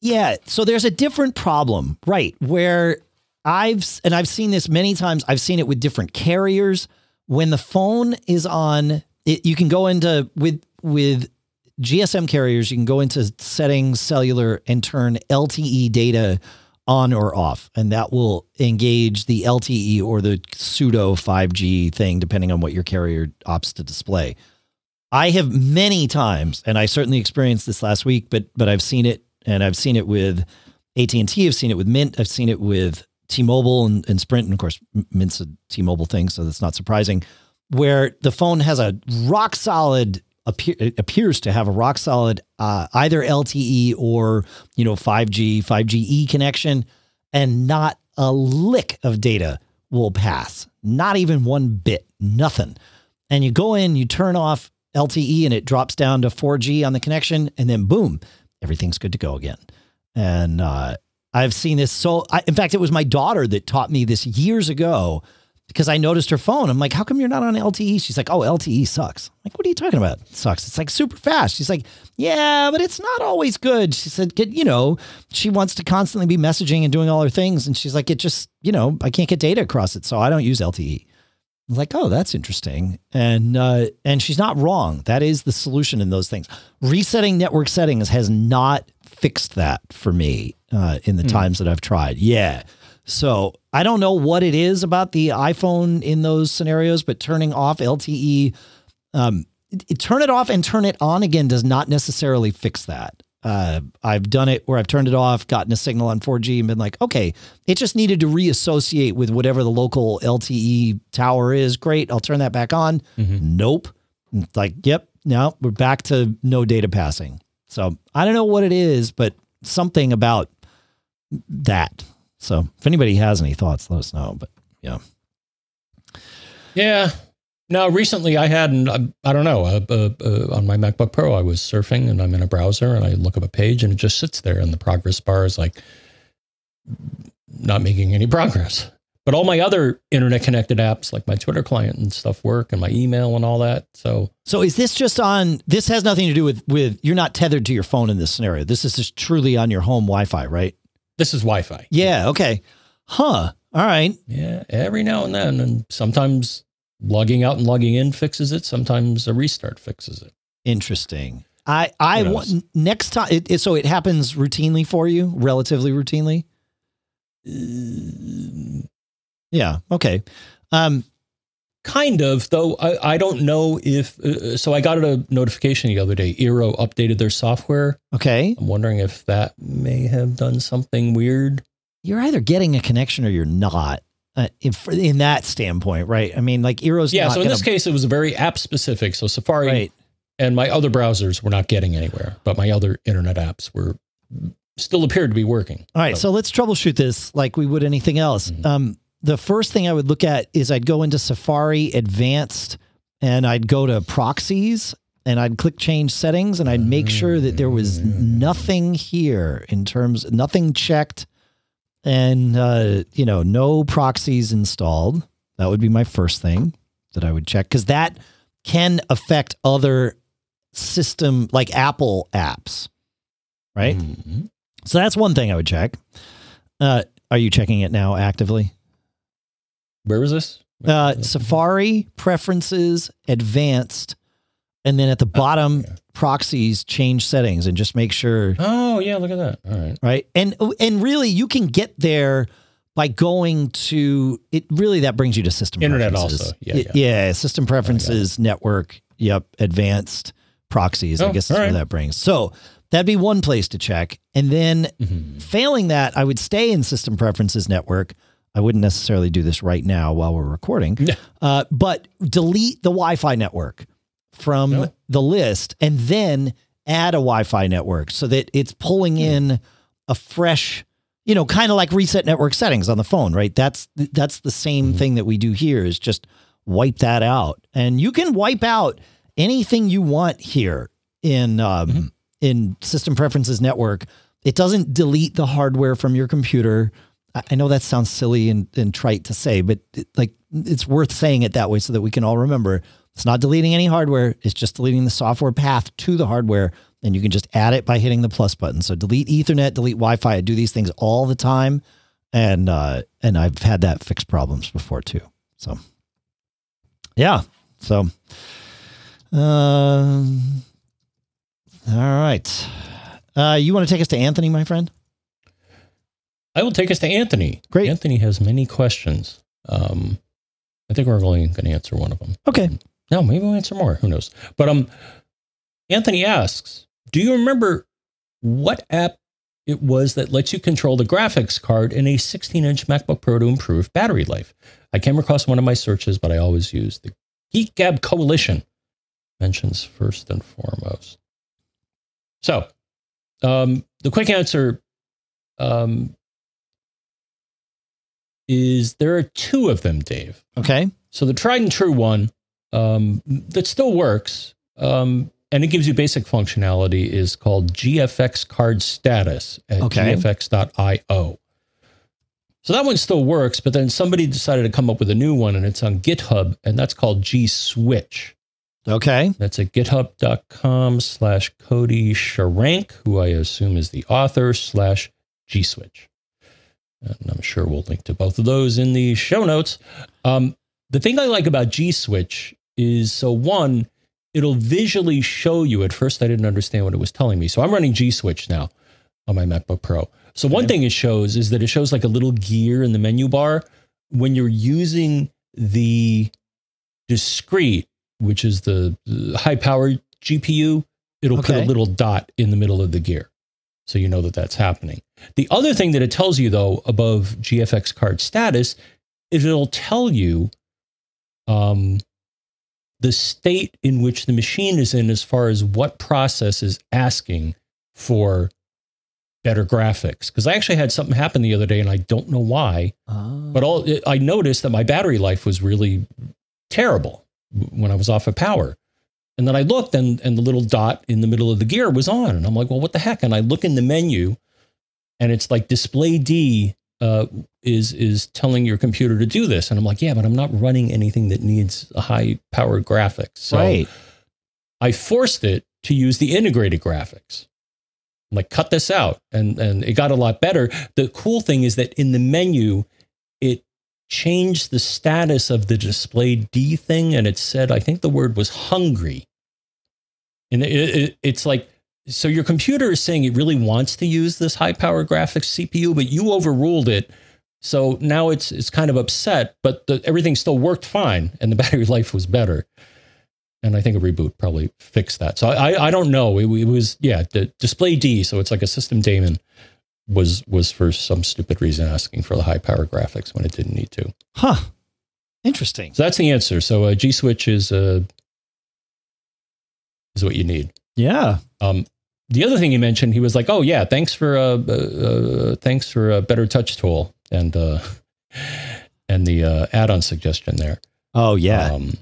Yeah, so there's a different problem, right? Where I've and I've seen this many times. I've seen it with different carriers. When the phone is on, it, you can go into with with GSM carriers. You can go into settings, cellular, and turn LTE data on or off, and that will engage the LTE or the pseudo 5G thing, depending on what your carrier opts to display. I have many times, and I certainly experienced this last week, but but I've seen it, and I've seen it with AT and T. I've seen it with Mint. I've seen it with T-Mobile and, and Sprint, and of course, Mint's a T-Mobile thing, so that's not surprising. Where the phone has a rock solid appear, appears to have a rock solid uh, either LTE or you know 5G 5GE connection, and not a lick of data will pass. Not even one bit, nothing. And you go in, you turn off LTE, and it drops down to 4G on the connection, and then boom, everything's good to go again. And uh, I've seen this so. I, in fact, it was my daughter that taught me this years ago because I noticed her phone. I'm like, how come you're not on LTE? She's like, oh, LTE sucks. I'm like, what are you talking about? It sucks. It's like super fast. She's like, yeah, but it's not always good. She said, you know, she wants to constantly be messaging and doing all her things. And she's like, it just, you know, I can't get data across it. So I don't use LTE. I'm like, oh, that's interesting. And uh, and she's not wrong. That is the solution in those things. Resetting network settings has not fixed that for me uh, in the hmm. times that I've tried. Yeah. So I don't know what it is about the iPhone in those scenarios, but turning off LTE, um, it, turn it off and turn it on again does not necessarily fix that. Uh, I've done it where I've turned it off, gotten a signal on 4G, and been like, okay, it just needed to reassociate with whatever the local LTE tower is. Great, I'll turn that back on. Mm-hmm. Nope. Like, yep, now we're back to no data passing. So I don't know what it is, but something about that. So if anybody has any thoughts, let us know. But yeah. Yeah. Now, recently I had, an, I don't know, uh, uh, uh, on my MacBook Pro, I was surfing and I'm in a browser and I look up a page and it just sits there and the progress bar is like not making any progress. But all my other internet connected apps, like my Twitter client and stuff, work and my email and all that. So, so is this just on? This has nothing to do with with you're not tethered to your phone in this scenario. This is just truly on your home Wi-Fi, right? This is Wi-Fi. Yeah. Okay. Huh. All right. Yeah. Every now and then, and sometimes logging out and logging in fixes it. Sometimes a restart fixes it. Interesting. I I want next time. It, it, so it happens routinely for you, relatively routinely. Uh, yeah. Okay. Um, Kind of, though. I, I don't know if. Uh, so I got a notification the other day. Eero updated their software. Okay. I'm wondering if that may have done something weird. You're either getting a connection or you're not. uh, in, in, that standpoint, right? I mean, like Eero's. Yeah. so in gonna, this case, it was very app specific. So Safari right. and my other browsers were not getting anywhere, but my other internet apps were still appeared to be working. All right. So, so let's troubleshoot this like we would anything else. Mm-hmm. Um, the first thing I would look at is I'd go into Safari Advanced and I'd go to proxies and I'd click change settings and I'd make sure that there was nothing here in terms nothing checked and uh, you know no proxies installed. That would be my first thing that I would check because that can affect other system like Apple apps, right? Mm-hmm. So that's one thing I would check. Uh, are you checking it now actively? Where is this? Uh, Safari preferences advanced, and then at the bottom oh, proxies change settings and just make sure. Oh yeah, look at that. All right, right, and and really you can get there by going to it. Really, that brings you to system internet preferences. also. Yeah, yeah, yeah system preferences, network. Yep, advanced proxies. Oh, I guess is right. where that brings. So that'd be one place to check, and then mm-hmm. failing that, I would stay in system preferences network I wouldn't necessarily do this right now while we're recording, uh, but delete the Wi Fi network from no. the list and then add a Wi Fi network so that it's pulling hmm. in a fresh, you know, kind of like reset network settings on the phone, right? That's that's the same mm-hmm. thing that we do here is just wipe that out. And you can wipe out anything you want here in um, mm-hmm. in system preferences network. It doesn't delete the hardware from your computer. I know that sounds silly and, and trite to say, but it, like it's worth saying it that way so that we can all remember it's not deleting any hardware. It's just deleting the software path to the hardware. And you can just add it by hitting the plus button. So delete Ethernet, delete Wi-Fi. I do these things all the time. And, uh, and I've had that fix problems before too. So yeah. So, um, all right. Uh, you want to take us to Anthony, my friend? I will take us to Anthony. Great. Anthony has many questions. Um, I think we're only going to answer one of them. Okay. No, maybe we'll answer more. Who knows? But um, Anthony asks, do you remember what app it was that lets you control the graphics card in a 16-inch MacBook Pro to improve battery life? I came across one of my searches, but I always use the Geek Gab Coalition. Mentions first and foremost. So, um, the quick answer um, is there are two of them, Dave. Okay. So the tried and true one um, that still works um, and it gives you basic functionality is called gfxCardStatus at okay. gfx.io. So that one still works, but then somebody decided to come up with a new one and it's on GitHub and that's called gSwitch. Okay. That's at github.com slash Cody Schrank, who I assume is the author, slash gSwitch. And I'm sure we'll link to both of those in the show notes. Um, the thing I like about gSwitch is so one, it'll visually show you. At first, I didn't understand what it was telling me. So I'm running gSwitch now on my MacBook Pro. So one thing it shows is that it shows like a little gear in the menu bar when you're using the discrete, which is the, high power GPU. It'll okay. put a little dot in the middle of the gear. So you know that that's happening. The other thing that it tells you, though, above gfxCardStatus, is it'll tell you um, the state in which the machine is in as far as what process is asking for better graphics. Because I actually had something happen the other day, and I don't know why, oh. but all I noticed that my battery life was really terrible when I was off of power. And then I looked and, and the little dot in the middle of the gear was on. And I'm like, well, what the heck? And I look in the menu and it's like display D uh, is is telling your computer to do this. And I'm like, yeah, but I'm not running anything that needs a high powered graphics. So right. I forced it to use the integrated graphics. I'm like, cut this out. And and it got a lot better. The cool thing is that in the menu, changed the status of the display D thing, and it said, I think the word was hungry. And it, it, it's like, so your computer is saying it really wants to use this high power graphics CPU, but you overruled it. So now it's it's kind of upset, but the, everything still worked fine, and the battery life was better. And I think a reboot probably fixed that. So I I don't know. It, it was yeah, the display D, so it's like a system daemon was was for some stupid reason asking for the high power graphics when it didn't need to. Huh. Interesting. So that's the answer. So uh, gSwitch is uh, is what you need. Yeah. Um, the other thing he mentioned, he was like, "Oh yeah, thanks for uh, uh, uh thanks for a BetterTouchTool and uh, and the uh, add-on suggestion there." Oh yeah. Um,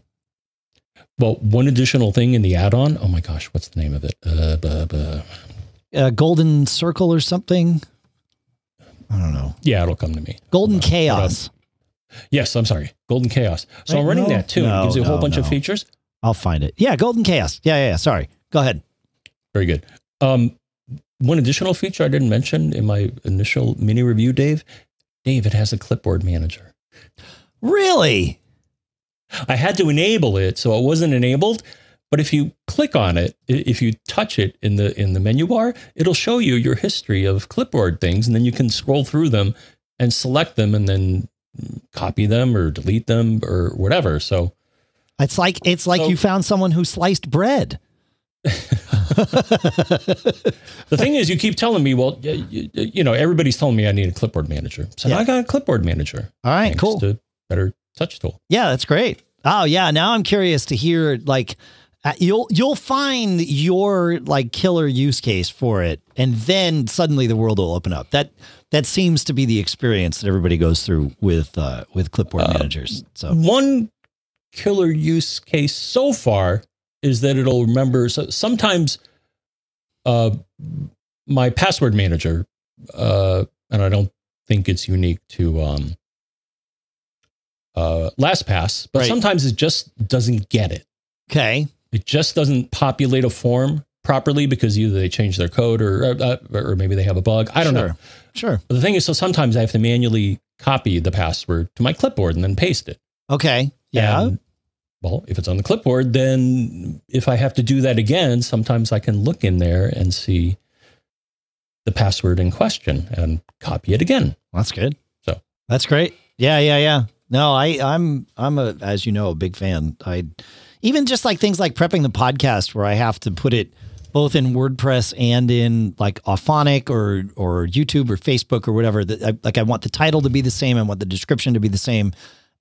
well, one additional thing in the add-on. Oh my gosh, what's the name of it? Uh. Uh, golden circle or something. I don't know. Yeah, it'll come to me. GoldenChaos. Yes, I'm sorry. GoldenChaos. So I'm running no, that too. No, it gives you a whole no, bunch of features. I'll find it. Yeah, GoldenChaos. Yeah, yeah, yeah. Sorry. Go ahead. Very good. Um, one additional feature I didn't mention in my initial mini review, Dave. Dave, it has a clipboard manager. Really? I had to enable it, so it wasn't enabled. But if you click on it, if you touch it in the in the menu bar, it'll show you your history of clipboard things, and then you can scroll through them and select them, and then copy them or delete them or whatever. So it's like it's like so, you found someone who sliced bread. the thing is, you keep telling me, well, you, you, know, everybody's telling me I need a clipboard manager. So yeah. I got a clipboard manager. All right, cool. To better touch tool. Yeah, that's great. Oh yeah, now I'm curious to hear like uh, you'll you'll find your like killer use case for it, and then suddenly the world will open up. That that seems to be the experience that everybody goes through with uh, with clipboard uh, managers. So one killer use case so far is that it'll remember. So sometimes, uh, my password manager, uh, and I don't think it's unique to um, uh, LastPass, but right. sometimes it just doesn't get it. Okay. It just doesn't populate a form properly because either they change their code or uh, or maybe they have a bug. I don't sure. know. Sure. But the thing is, so sometimes I have to manually copy the password to my clipboard and then paste it. Okay. Yeah. And, well, if it's on the clipboard, then if I have to do that again, sometimes I can look in there and see the password in question and copy it again. That's good. So that's great. Yeah, yeah, yeah. No, I, I'm, I'm a, as you know, a big fan. I, even just like things like prepping the podcast, where I have to put it both in WordPress and in like Auphonic or or YouTube or Facebook or whatever. That I, like I want the title to be the same, I want the description to be the same,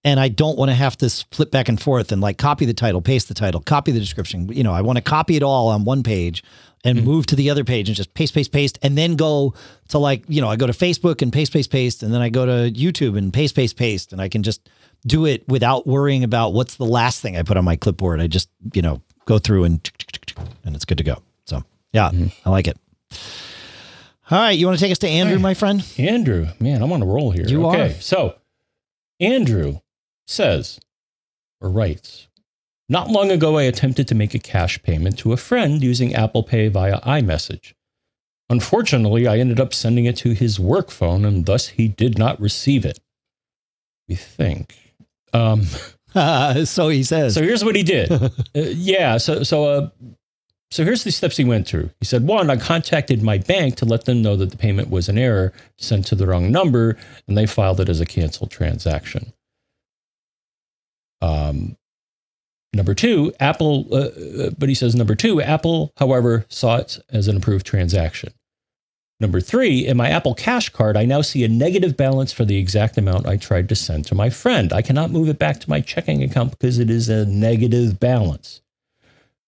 and I don't want to have to flip back and forth and like copy the title, paste the title, copy the description. You know, I want to copy it all on one page and mm-hmm. move to the other page and just paste, paste, paste, and then go to like you know I go to Facebook and paste, paste, paste, and then I go to YouTube and paste, paste, paste, and I can just do it without worrying about what's the last thing I put on my clipboard. I just you know go through and and it's good to go. So yeah, mm-hmm. I like it. All right, you want to take us to Andrew, my friend? Andrew, man, I'm on a roll here. You okay, are. So, Andrew says or writes, not long ago, I attempted to make a cash payment to a friend using Apple Pay via iMessage. Unfortunately, I ended up sending it to his work phone, and thus he did not receive it. We think. Um, so he says. So here's what he did. uh, yeah. So so uh, so here's the steps he went through. He said, one, I contacted my bank to let them know that the payment was an error sent to the wrong number, and they filed it as a canceled transaction. Um, number two, Apple, uh, uh, but he says number two, Apple, however, saw it as an approved transaction. Number three, in my Apple Cash card, I now see a negative balance for the exact amount I tried to send to my friend. I cannot move it back to my checking account because it is a negative balance.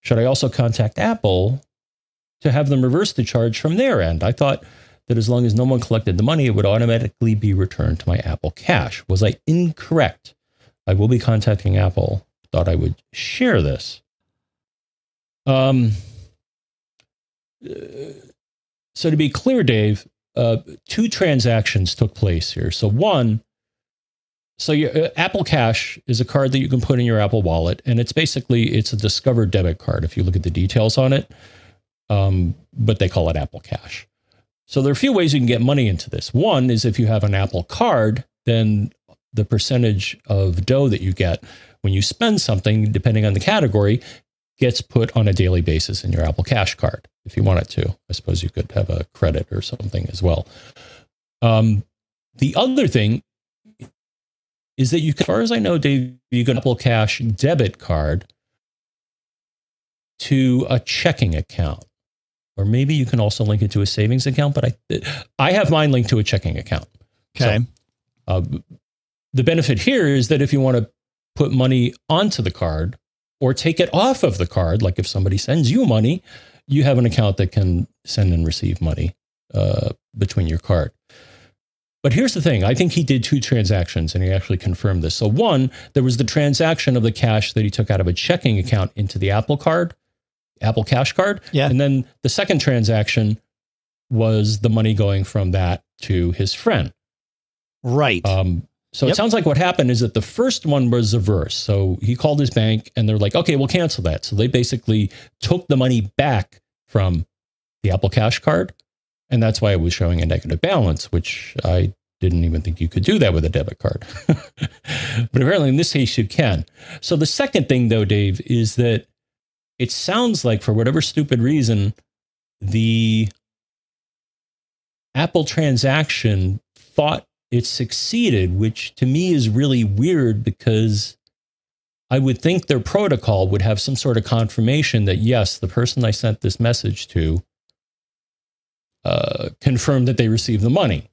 Should I also contact Apple to have them reverse the charge from their end? I thought that as long as no one collected the money, it would automatically be returned to my Apple Cash. Was I incorrect? I will be contacting Apple. Thought I would share this. Um, uh, so to be clear, Dave, uh, two transactions took place here. So one, so your uh, Apple Cash is a card that you can put in your Apple Wallet, and it's basically it's a Discover debit card. If you look at the details on it, um, but they call it Apple Cash. So there are a few ways you can get money into this. One is if you have an Apple Card, then the percentage of dough that you get when you spend something, depending on the category, gets put on a daily basis in your Apple Cash card. If you wanted to, I suppose you could have a credit or something as well. Um, the other thing is that you, as far as I know, Dave, you can Apple Cash debit card to a checking account. or maybe you can also link it to a savings account. But I, I have mine linked to a checking account. Okay. So, uh, the benefit here is that if you want to put money onto the card or take it off of the card, like if somebody sends you money, you have an account that can send and receive money uh, between your card. But here's the thing I think he did two transactions and he actually confirmed this. So, one, there was the transaction of the cash that he took out of a checking account into the Apple card, Apple Cash card. Yeah. And then the second transaction was the money going from that to his friend. Right. Um, so yep. it sounds like what happened is that the first one was reverse. So he called his bank and they're like, okay, we'll cancel that. So they basically took the money back from the Apple Cash card. And that's why it was showing a negative balance, which I didn't even think you could do that with a debit card. but apparently in this case, you can. So the second thing, though, Dave, is that it sounds like for whatever stupid reason, the Apple transaction thought it succeeded, which to me is really weird because I would think their protocol would have some sort of confirmation that yes, the person I sent this message to uh, confirmed that they received the money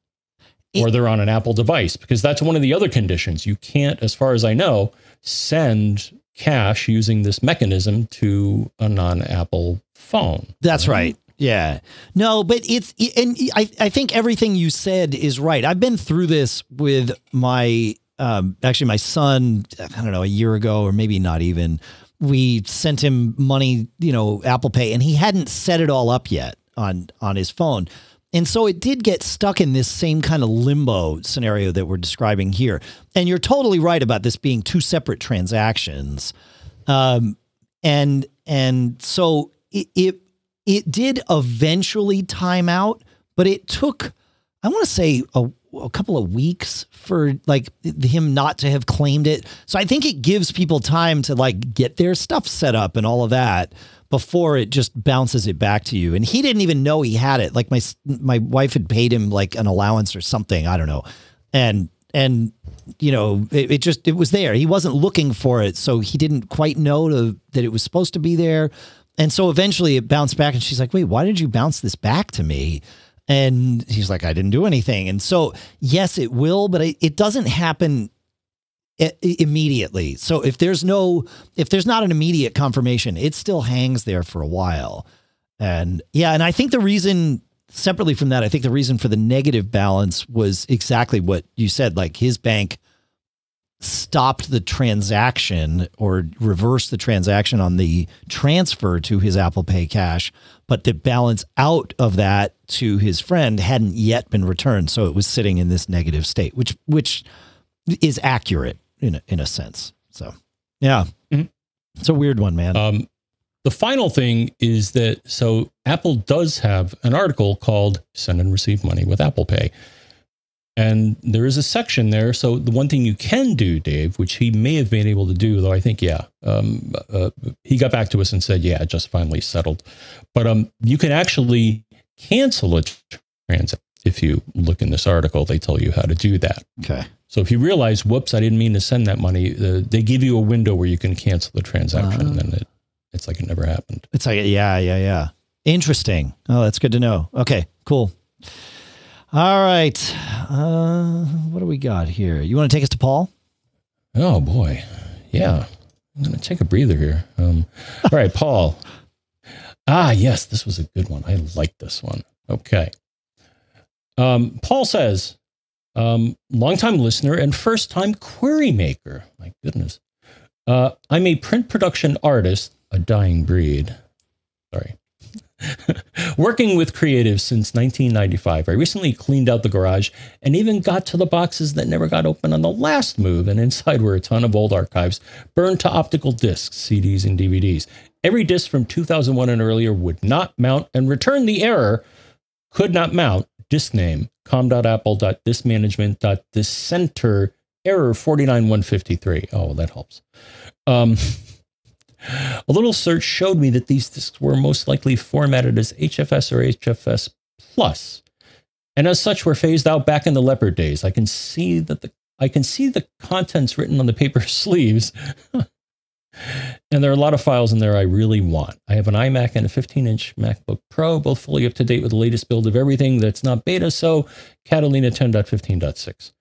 or they're on an Apple device because that's one of the other conditions. You can't, as far as I know, send cash using this mechanism to a non Apple phone. That's right. Yeah. No, but it's, and I, I think everything you said is right. I've been through this with my, um, actually, my son, I don't know, a year ago, or maybe not even. We sent him money, you know, Apple Pay, and he hadn't set it all up yet on on his phone. And so it did get stuck in this same kind of limbo scenario that we're describing here. And you're totally right about this being two separate transactions. Um, and and so it, it it did eventually time out, but it took, I want to say, a, a couple of weeks for like him not to have claimed it. So I think it gives people time to like get their stuff set up and all of that before it just bounces it back to you. And he didn't even know he had it. Like my my wife had paid him like an allowance or something. I don't know, and and you know it, it just it was there. He wasn't looking for it, so he didn't quite know to, that it was supposed to be there. And so eventually it bounced back, and she's like, Wait, why did you bounce this back to me? And he's like, I didn't do anything. And so, yes, it will, but it, it doesn't happen immediately. So if there's no, if there's not an immediate confirmation, it still hangs there for a while. And yeah, and I think the reason separately from that, I think the reason for the negative balance was exactly what you said. Like his bank stopped the transaction or reversed the transaction on the transfer to his Apple Pay cash, but the balance out of that to his friend hadn't yet been returned, so it was sitting in this negative state, which which is accurate in a, in a sense. So, yeah, mm-hmm. it's a weird one, man. Um, the final thing is that so Apple does have an article called "Send and Receive Money with Apple Pay." And there is a section there. So the one thing you can do, Dave, which he may have been able to do, though I think, yeah, um, uh, he got back to us and said, yeah, just finally settled. But um, you can actually cancel a transit. If you look in this article, they tell you how to do that. Okay. So if you realize, whoops, I didn't mean to send that money, uh, they give you a window where you can cancel the transaction, uh, and it, it's like it never happened. It's like, yeah, yeah, yeah. Interesting. Oh, that's good to know. Okay, cool. All right. Uh, what do we got here? You want to take us to Paul? Oh, boy. Yeah. I'm going to take a breather here. Um, all right, Paul. Ah, yes, this was a good one. I like this one. Okay. Um, Paul says, um, longtime listener and first time query maker. My goodness. Uh, I'm a print production artist, a dying breed. Sorry. Working with creatives since 1995, I recently cleaned out the garage and even got to the boxes that never got open on the last move. And inside were a ton of old archives burned to optical discs, CDs, and DVDs. Every disc from 2001 and earlier would not mount and return the error, could not mount, disk name, com.apple.diskmanagement.dissenter, error 49153. Oh, that helps. Um, A little search showed me that these disks were most likely formatted as HFS or HFS Plus, and as such were phased out back in the Leopard days. I can see that the I can see the contents written on the paper sleeves. And there are a lot of files in there I really want. I have an iMac and a 15 inch MacBook Pro, both fully up to date with the latest build of everything that's not beta, so Catalina 10.15.6.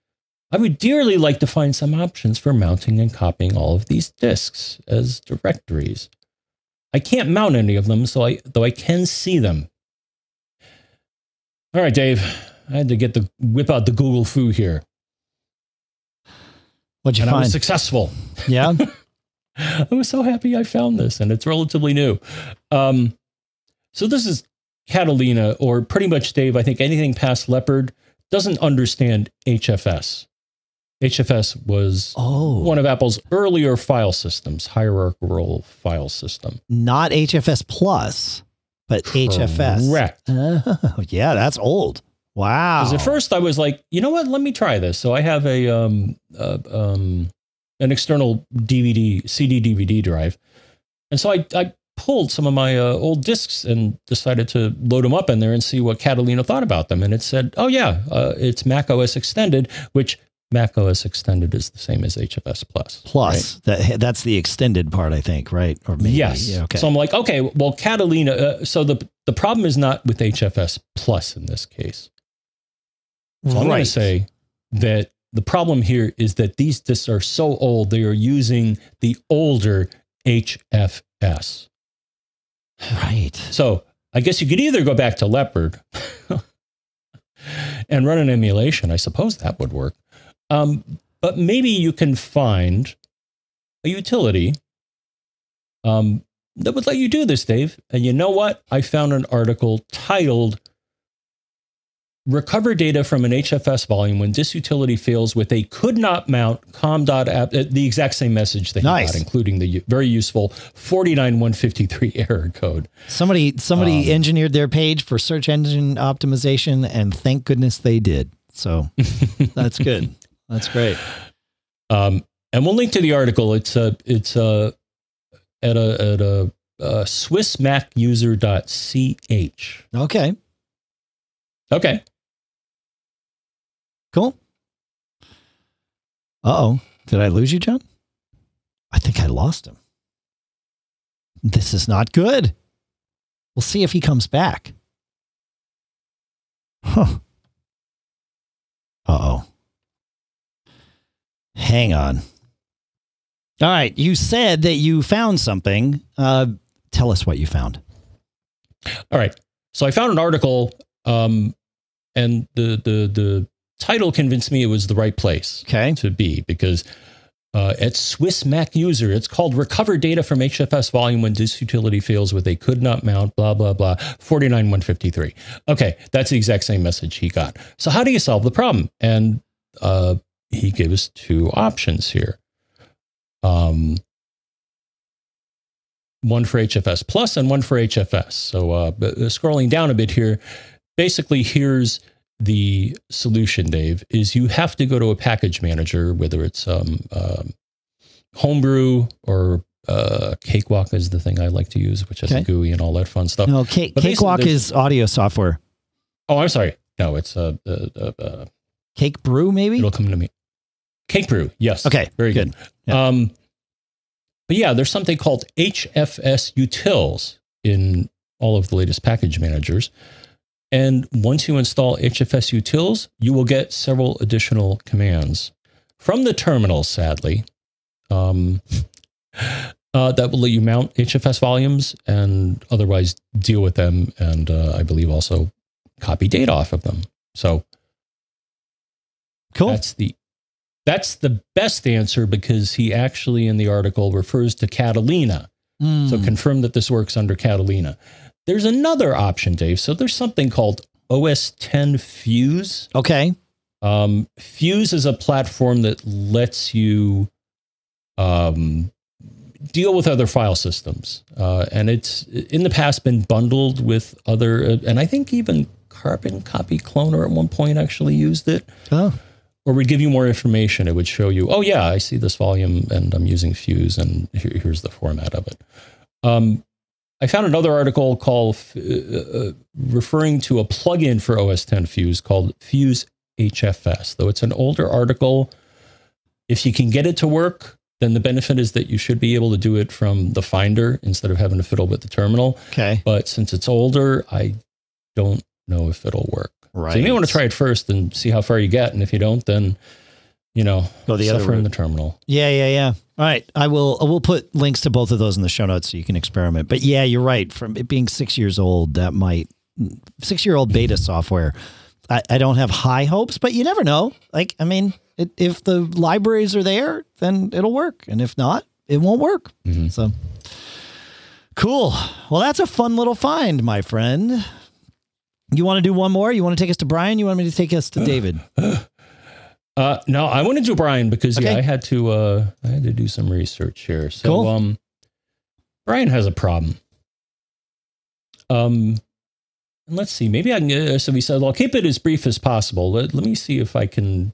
I would dearly like to find some options for mounting and copying all of these disks as directories. I can't mount any of them, so I though I can see them. All right, Dave. I had to get the whip out the Google foo here. What'd you and find? I was successful. yeah. I was so happy I found this, and it's relatively new. Um, so this is Catalina, or pretty much Dave. I think anything past Leopard doesn't understand HFS. HFS was Oh, one of Apple's earlier file systems, hierarchical file system. not HFS Plus, but HFS. Correct. Oh, yeah, that's old. Wow. Because at first I was like, you know what? Let me try this. So I have a um, uh, um, an external DVD CD DVD drive, and so I I pulled some of my uh, old discs and decided to load them up in there and see what Catalina thought about them. And it said, oh yeah, uh, it's Mac OS Extended, which Mac OS Extended is the same as HFS Plus. Plus, that that's the extended part, I think, right? Or maybe. Yes. Yeah, okay. So I'm like, okay, well, Catalina. Uh, so the the problem is not with HFS Plus in this case. So I'm going to say that the problem here is that these discs are so old, they are using the older HFS. right. So I guess you could either go back to Leopard and run an emulation. I suppose that would work. Um, but maybe you can find a utility um, that would let you do this, Dave. And you know what? I found an article titled Recover data from an HFS volume when this utility fails with a could not mount com.app, uh, the exact same message that Nice. got, including the very useful 49153 error code. Somebody somebody Um, engineered their page for search engine optimization, and thank goodness they did. So that's good. That's great. Um, and we'll link to the article. It's a it's a at a at a uh, SwissMacUser.ch. Okay. Okay. Cool. Uh oh. Did I lose you, John? I think I lost him. This is not good. We'll see if he comes back. Huh. Uh oh. Hang on. All right. You said that you found something. Uh, tell us what you found. All right. So I found an article, um, and the the the title convinced me it was the right place Okay. to be because uh, at Swiss Mac User, it's called Recover Data from HFS Volume when this utility fails with a could not mount, blah, blah, blah, 49153. Okay, that's the exact same message he got. So, how do you solve the problem? And uh, he gives two options here. Um, one for HFS Plus and one for HFS. So, uh, uh, scrolling down a bit here, basically, here's the solution, Dave, is you have to go to a package manager, whether it's um, um, Homebrew or uh, Cakewalk is the thing I like to use, which has Okay. a GUI and all that fun stuff. No, Cake, Cakewalk is audio software. Oh, I'm sorry. No, it's uh, uh, uh, uh, Cakebrew, maybe? it'll come to me. Cakebrew, yes. Okay, very good. good. Yeah. Um, but yeah, there's something called hfsutils in all of the latest package managers. And once you install hfsutils, you will get several additional commands from the terminal, sadly, um, uh, that will let you mount HFS volumes and otherwise deal with them. And uh, I believe also copy data off of them. So Cool. that's the that's the best answer because he actually in the article refers to Catalina. So Mm. confirm that this works under Catalina. There's another option, Dave. So there's something called OS 10 Fuse. okay. Um, Fuse is a platform that lets you um, deal with other file systems, uh, and it's in the past been bundled with other, uh, and I think even Carbon Copy Cloner at one point actually used it Oh, or we'd give you more information. It would show you, oh yeah, I see this volume and I'm using Fuse, and here, here's the format of it. Um, I found another article called uh, uh, referring to a plugin for OS 10 Fuse called Fuse HFS. Though it's an older article, if you can get it to work, then the benefit is that you should be able to do it from the Finder instead of having to fiddle with the terminal. Okay. But since it's older, I don't know if it'll work. Right. So you may want to try it first and see how far you get. And if you don't, then you know, Go the other in the terminal. Yeah, yeah, yeah. All right. I will I will put links to both of those in the show notes so you can experiment. But yeah, you're right. From it being six years old, that might six year old beta software. I, I don't have high hopes, but you never know. Like, I mean, it, if the libraries are there, then it'll work. And if not, it won't work. Mhm. So cool. Well, that's a fun little find, my friend. You want to do one more? You want to take us to Brian? You want me to take us to David? Uh, no, I want to do Brian because yeah, I had to uh, I had to do some research here. So Cool. um, Brian has a problem. Um, and let's see. Maybe I can. Uh, so we said, "I'll keep it as brief as possible." Let, let me see if I can.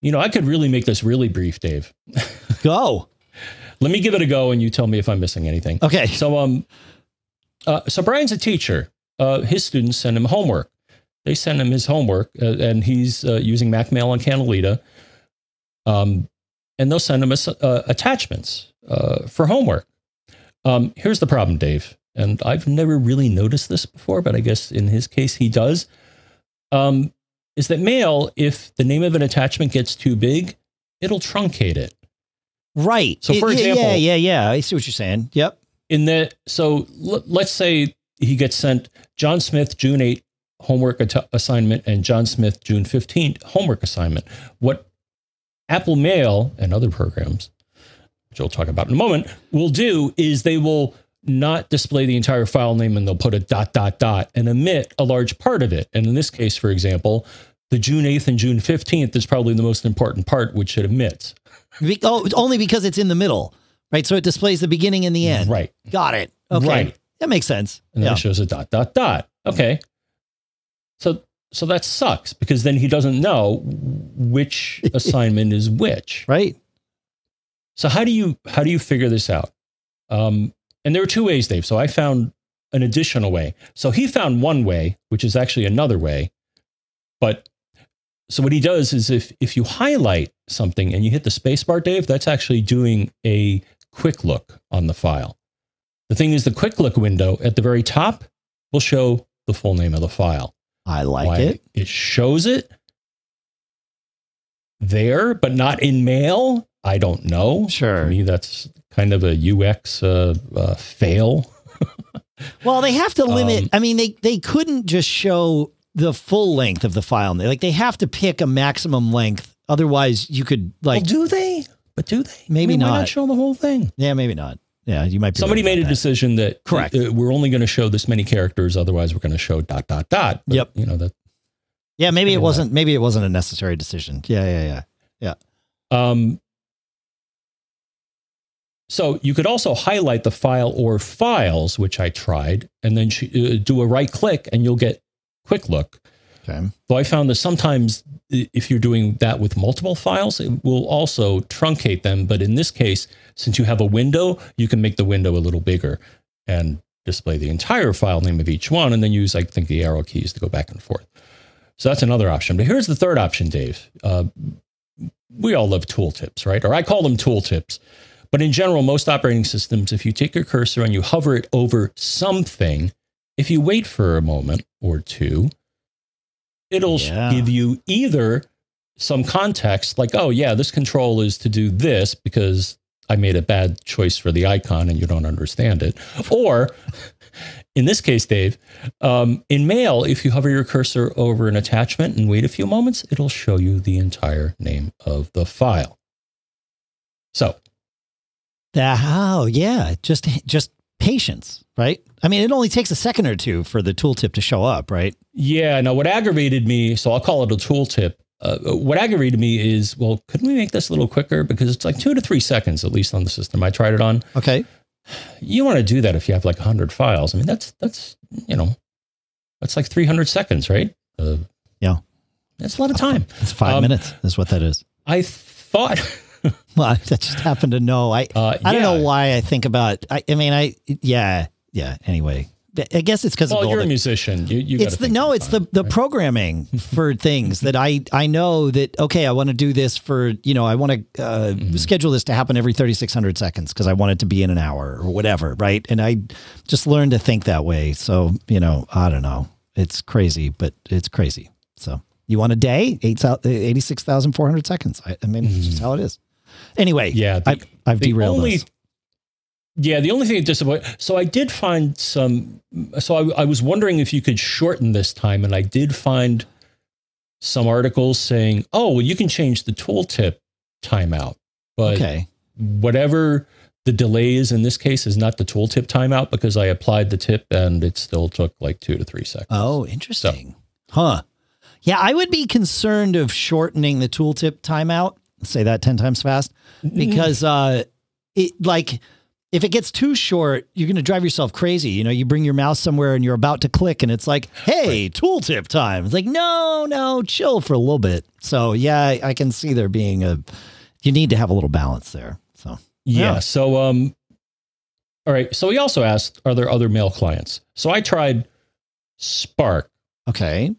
You know, I could really make this really brief, Dave. Go. Let me give it a go, and you tell me if I'm missing anything. Okay. So um, uh, so Brian's a teacher. Uh, his students send him homework. They send him his homework, uh, and he's uh, using MacMail on Catalina. Um, and they'll send him uh, attachments uh, for homework. Um, here's the problem, Dave, and I've never really noticed this before, but I guess in his case he does. Um, is that mail? If the name of an attachment gets too big, it'll truncate it. Right. So, for example- yeah, yeah, yeah. I see what you're saying. Yep. in that so l- let's say he gets sent john smith june 8 homework at- assignment and john smith june 15th homework assignment what apple mail and other programs which we'll talk about in a moment will do is they will not display the entire file name and they'll put a dot dot dot and omit a large part of it and in this case for example the june 8th and june 15th is probably the most important part which it omits Be- oh, only because it's in the middle, right? So it displays the beginning and the end. right Got it. Okay. Right. That makes sense. and then Yeah. it shows a dot dot dot. Okay, so so that sucks because then he doesn't know which assignment is which. Right. So how do you how do you figure this out? Um, and there are two ways, Dave. So I found an additional way. So he found one way, which is actually another way. But so what he does is if if you highlight something and you hit the spacebar, Dave, that's actually doing a quick look on the file. The thing is, the quick look window at the very top will show the full name of the file. I like Why it. It shows it there, but not in mail. I don't know. To Sure. me, that's kind of a UX uh, uh, fail. Well, they have to limit. Um, I mean, they they couldn't just show the full length of the file. Like they have to pick a maximum length. Otherwise, you could like. well, do they? But do they? Maybe I mean, why not. not show the whole thing. yeah, maybe not. Yeah, you might. Be Somebody right made a that. decision that Correct. uh, we're only going to show this many characters. Otherwise, we're going to show dot dot dot. But, Yep. You know that. Yeah, maybe it wasn't. Maybe it wasn't a necessary decision. Yeah, yeah, yeah, yeah. Um, so you could also highlight the file or files, which I tried, and then sh- uh, do a right click, and you'll get quick look. Okay. Though I found that sometimes if you're doing that with multiple files, it will also truncate them. But in this case, since you have a window, you can make the window a little bigger and display the entire file name of each one, and then use, I think, the arrow keys to go back and forth. So that's another option. But here's the third option, Dave. Uh, we all love tooltips, right? Or I call them tooltips. But in general, most operating systems, if you take your cursor and you hover it over something, if you wait for a moment or two, it'll Yeah. give you either some context like, oh, yeah, this control is to do this because I made a bad choice for the icon and you don't understand it. Or in this case, Dave, um, in Mail, if you hover your cursor over an attachment and wait a few moments, it'll show you the entire name of the file. So, oh yeah, just just patience, right? I mean, it only takes a second or two for the tooltip to show up, right? yeah, now what aggravated me, so I'll call it a tooltip. Uh, what aggravated me is, well, couldn't we make this a little quicker? Because it's like two to three seconds, at least on the system I tried it on. Okay. You want to do that if you have like 100 files. I mean, that's, that's, you know, that's like 300 seconds, right? Uh, Yeah. That's a lot of time. It's five Um, minutes. That's what that is. I thought, Well, I just happen to know. I uh, I don't yeah. know why I think about. I, I mean, I yeah yeah. Anyway, I guess it's because well, you're a musician. You, you it's the no, it's the the right? programming for things that I I know that okay, I want to do this for you know I want to uh, mm-hmm. schedule this to happen every thirty six hundred seconds because I want it to be in an hour or whatever, right? And I just learned to think that way. So you know, I don't know, it's crazy, but it's crazy. So you want a day, eighty six thousand four hundred seconds. I, I mean, mm-hmm. it's just how it is. Anyway, yeah, the, I, have derailed only, this. Yeah, the only thing that disappointed. So I did find some. So I, I, was wondering if you could shorten this time, and I did find some articles saying, "Oh, well, you can change the tooltip timeout." But okay. whatever the delay is in this case is not the tooltip timeout because I applied the tip and it still took like two to three seconds. Oh, interesting. So, huh. Yeah, I would be concerned of shortening the tooltip timeout. Say that ten times fast because uh, it like if it gets too short, you're going to drive yourself crazy. You know, you bring your mouse somewhere and you're about to click and it's like, hey, right. tooltip time. It's like, no, no, chill for a little bit. So, yeah, I, can see there being a, you need to have a little balance there. So, yeah. yeah. So, um, all right. So, he also asked, are there other mail clients? So, I tried Spark. Okay.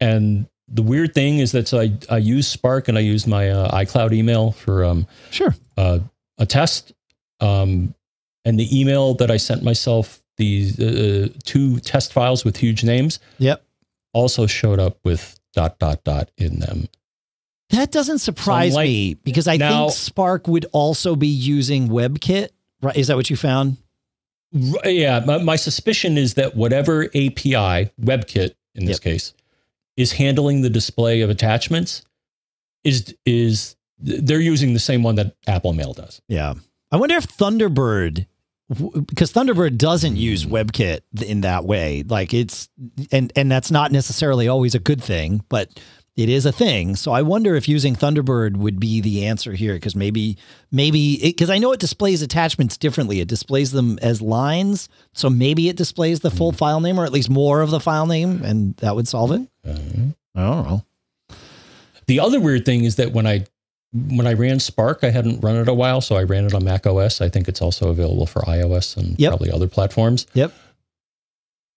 And the weird thing is that so I, I use Spark and I use my uh, iCloud email for, um, sure. Uh, a test. Um, and the email that I sent myself, these uh, two test files with huge names, yep, also showed up with dot dot dot in them. That doesn't surprise so like, me because I now, think Spark would also be using WebKit. Right? Is that what you found? Yeah, my, my suspicion is that whatever API WebKit in this yep. case is handling the display of attachments is is they're using the same one that Apple Mail does. Yeah. I wonder if Thunderbird because Thunderbird doesn't use hmm. WebKit in that way. Like it's and and that's not necessarily always a good thing, but it is a thing. So I wonder if using Thunderbird would be the answer here because maybe maybe because I know it displays attachments differently. It displays them as lines, so maybe it displays the full file name or at least more of the file name, and that would solve it. Uh-huh. I don't know. The other weird thing is that when I when I ran Spark, I hadn't run it a while, so I ran it on Mac OS. I think it's also available for iOS and yep. probably other platforms. Yep.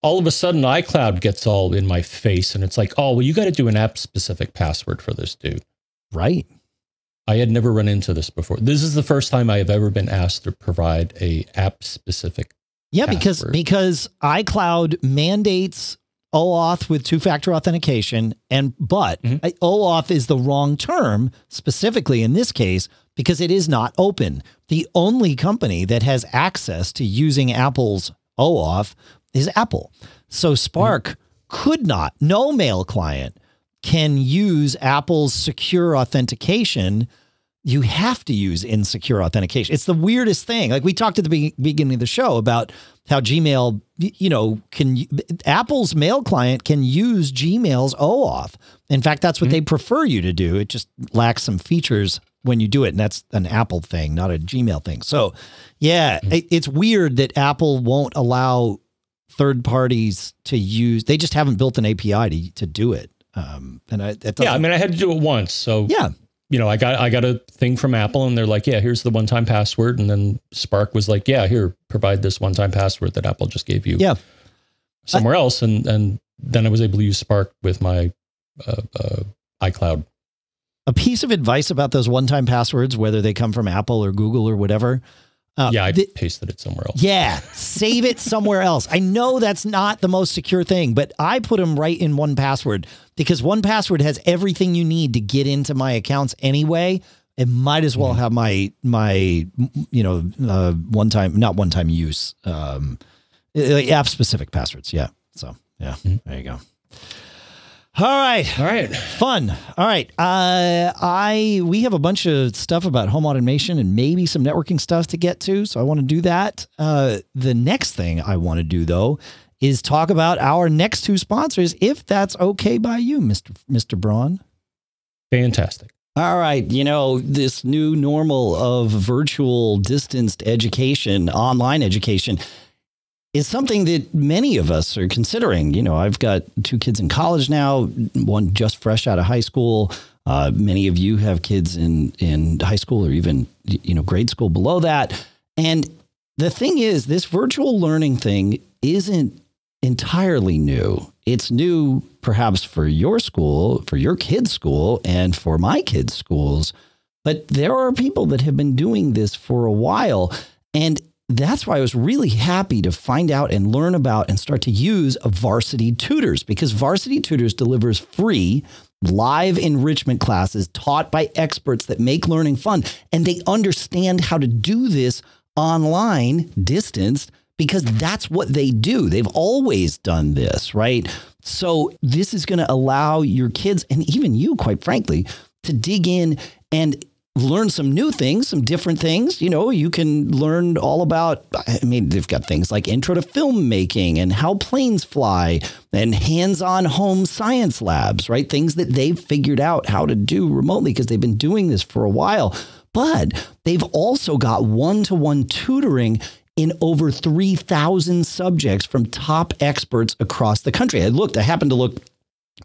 All of a sudden, iCloud gets all in my face, and it's like, oh, well, you got to do an app specific password for this, dude. Right. I had never run into this before. This is the first time I have ever been asked to provide a app specific. Yeah, password. because because iCloud mandates OAuth with two-factor authentication, and but mm-hmm. OAuth is the wrong term specifically in this case because it is not open. The only company that has access to using Apple's OAuth is Apple. So Spark mm-hmm. could not, no mail client can use Apple's secure authentication you have to use insecure authentication. It's the weirdest thing. Like we talked at the be- beginning of the show about how Gmail, you know, can Apple's mail client can use Gmail's OAuth. In fact, that's what mm-hmm. they prefer you to do. It just lacks some features when you do it, and that's an Apple thing, not a Gmail thing. So, yeah, mm-hmm. it, it's weird that Apple won't allow third parties to use. They just haven't built an API to to do it. Um, and I, yeah, I mean, I had to do it once, so yeah, you know, I got I got a thing from Apple and they're like, yeah, here's the one time password. And then Spark was like, yeah, here, provide this one time password that Apple just gave you. Yeah. Somewhere I, else. And and then I was able to use Spark with my uh, uh, iCloud. A piece of advice about those one time passwords, whether they come from Apple or Google or whatever, uh, yeah, I th- pasted it somewhere else. Yeah, save it somewhere else. I know that's not the most secure thing, but I put them right in 1Password because 1Password has everything you need to get into my accounts anyway. It might as well mm-hmm. have my my you know uh, one time not one time use um, app specific passwords. Yeah. So yeah, mm-hmm. there you go. All right. All right. Fun. All right. Uh, I we have a bunch of stuff about home automation and maybe some networking stuff to get to, so I want to do that. Uh, the next thing I want to do though is talk about our next two sponsors, if that's okay by you, Mister Mister Braun. Fantastic. All right, you know, this new normal of virtual distanced education, online education is something that many of us are considering. You know, I've got two kids in college now, one just fresh out of high school. Uh, many of you have kids in in high school or even you know grade school below that. And the thing is, this virtual learning thing isn't entirely new. It's new perhaps for your school, for your kids' school, and for my kids' schools. But there are people that have been doing this for a while. And that's why I was really happy to find out and learn about and start to use Varsity Tutors because Varsity Tutors delivers free live enrichment classes taught by experts that make learning fun and they understand how to do this online distanced because that's what they do. They've always done this, right? So this is going to allow your kids and even you quite frankly to dig in and learn some new things, some different things. You know, you can learn all about, I mean, they've got things like intro to filmmaking and how planes fly and hands on home science labs, right? Things that they've figured out how to do remotely because they've been doing this for a while. But they've also got one to one tutoring in over 3,000 subjects from top experts across the country. I looked, I happened to look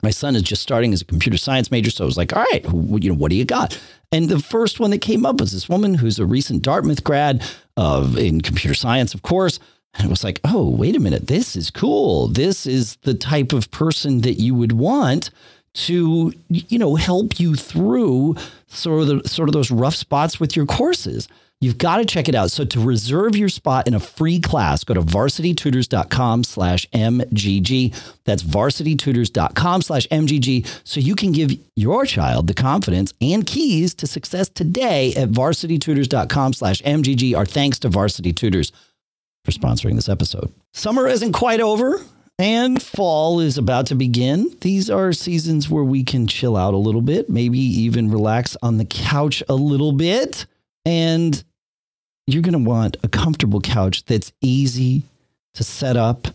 my son is just starting as a computer science major, so I was like, "All right, you know, what do you got?" And the first one that came up was this woman who's a recent Dartmouth grad of in computer science, of course. And it was like, "Oh, wait a minute, this is cool. This is the type of person that you would want to, you know, help you through sort of the, sort of those rough spots with your courses." You've got to check it out. So to reserve your spot in a free class, go to varsitytutors.com slash MGG. That's varsitytutors.com slash MGG. So you can give your child the confidence and keys to success today at varsitytutors.com slash MGG. Our thanks to Varsity Tutors for sponsoring this episode. Summer isn't quite over and fall is about to begin. These are seasons where we can chill out a little bit, maybe even relax on the couch a little bit. And you're going to want a comfortable couch that's easy to set up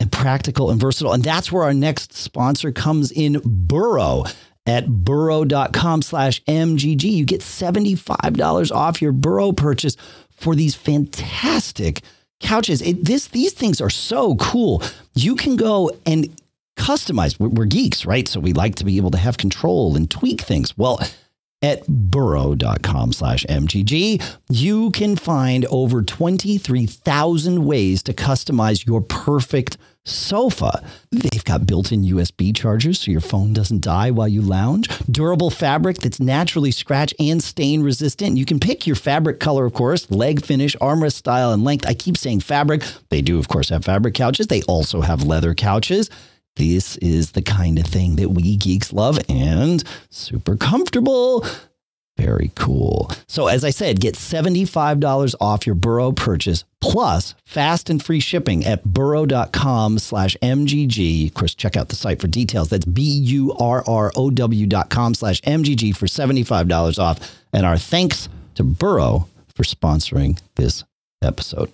and practical and versatile. And that's where our next sponsor comes in Burrow at burrow.com slash MGG. You get $75 off your Burrow purchase for these fantastic couches. It, this, these things are so cool. You can go and customize. We're, we're geeks, right? So we like to be able to have control and tweak things. Well, at burrow.com slash MGG, you can find over 23,000 ways to customize your perfect sofa. They've got built-in USB chargers so your phone doesn't die while you lounge. Durable fabric that's naturally scratch and stain resistant. You can pick your fabric color, of course, leg finish, armrest style, and length. I keep saying fabric. They do, of course, have fabric couches. They also have leather couches. This is the kind of thing that we geeks love and super comfortable. Very cool. So, as I said, get $75 off your Burrow purchase plus fast and free shipping at burrow.com slash MGG. Of course, check out the site for details. That's B U R R O W dot com slash MGG for $75 off. And our thanks to Burrow for sponsoring this episode.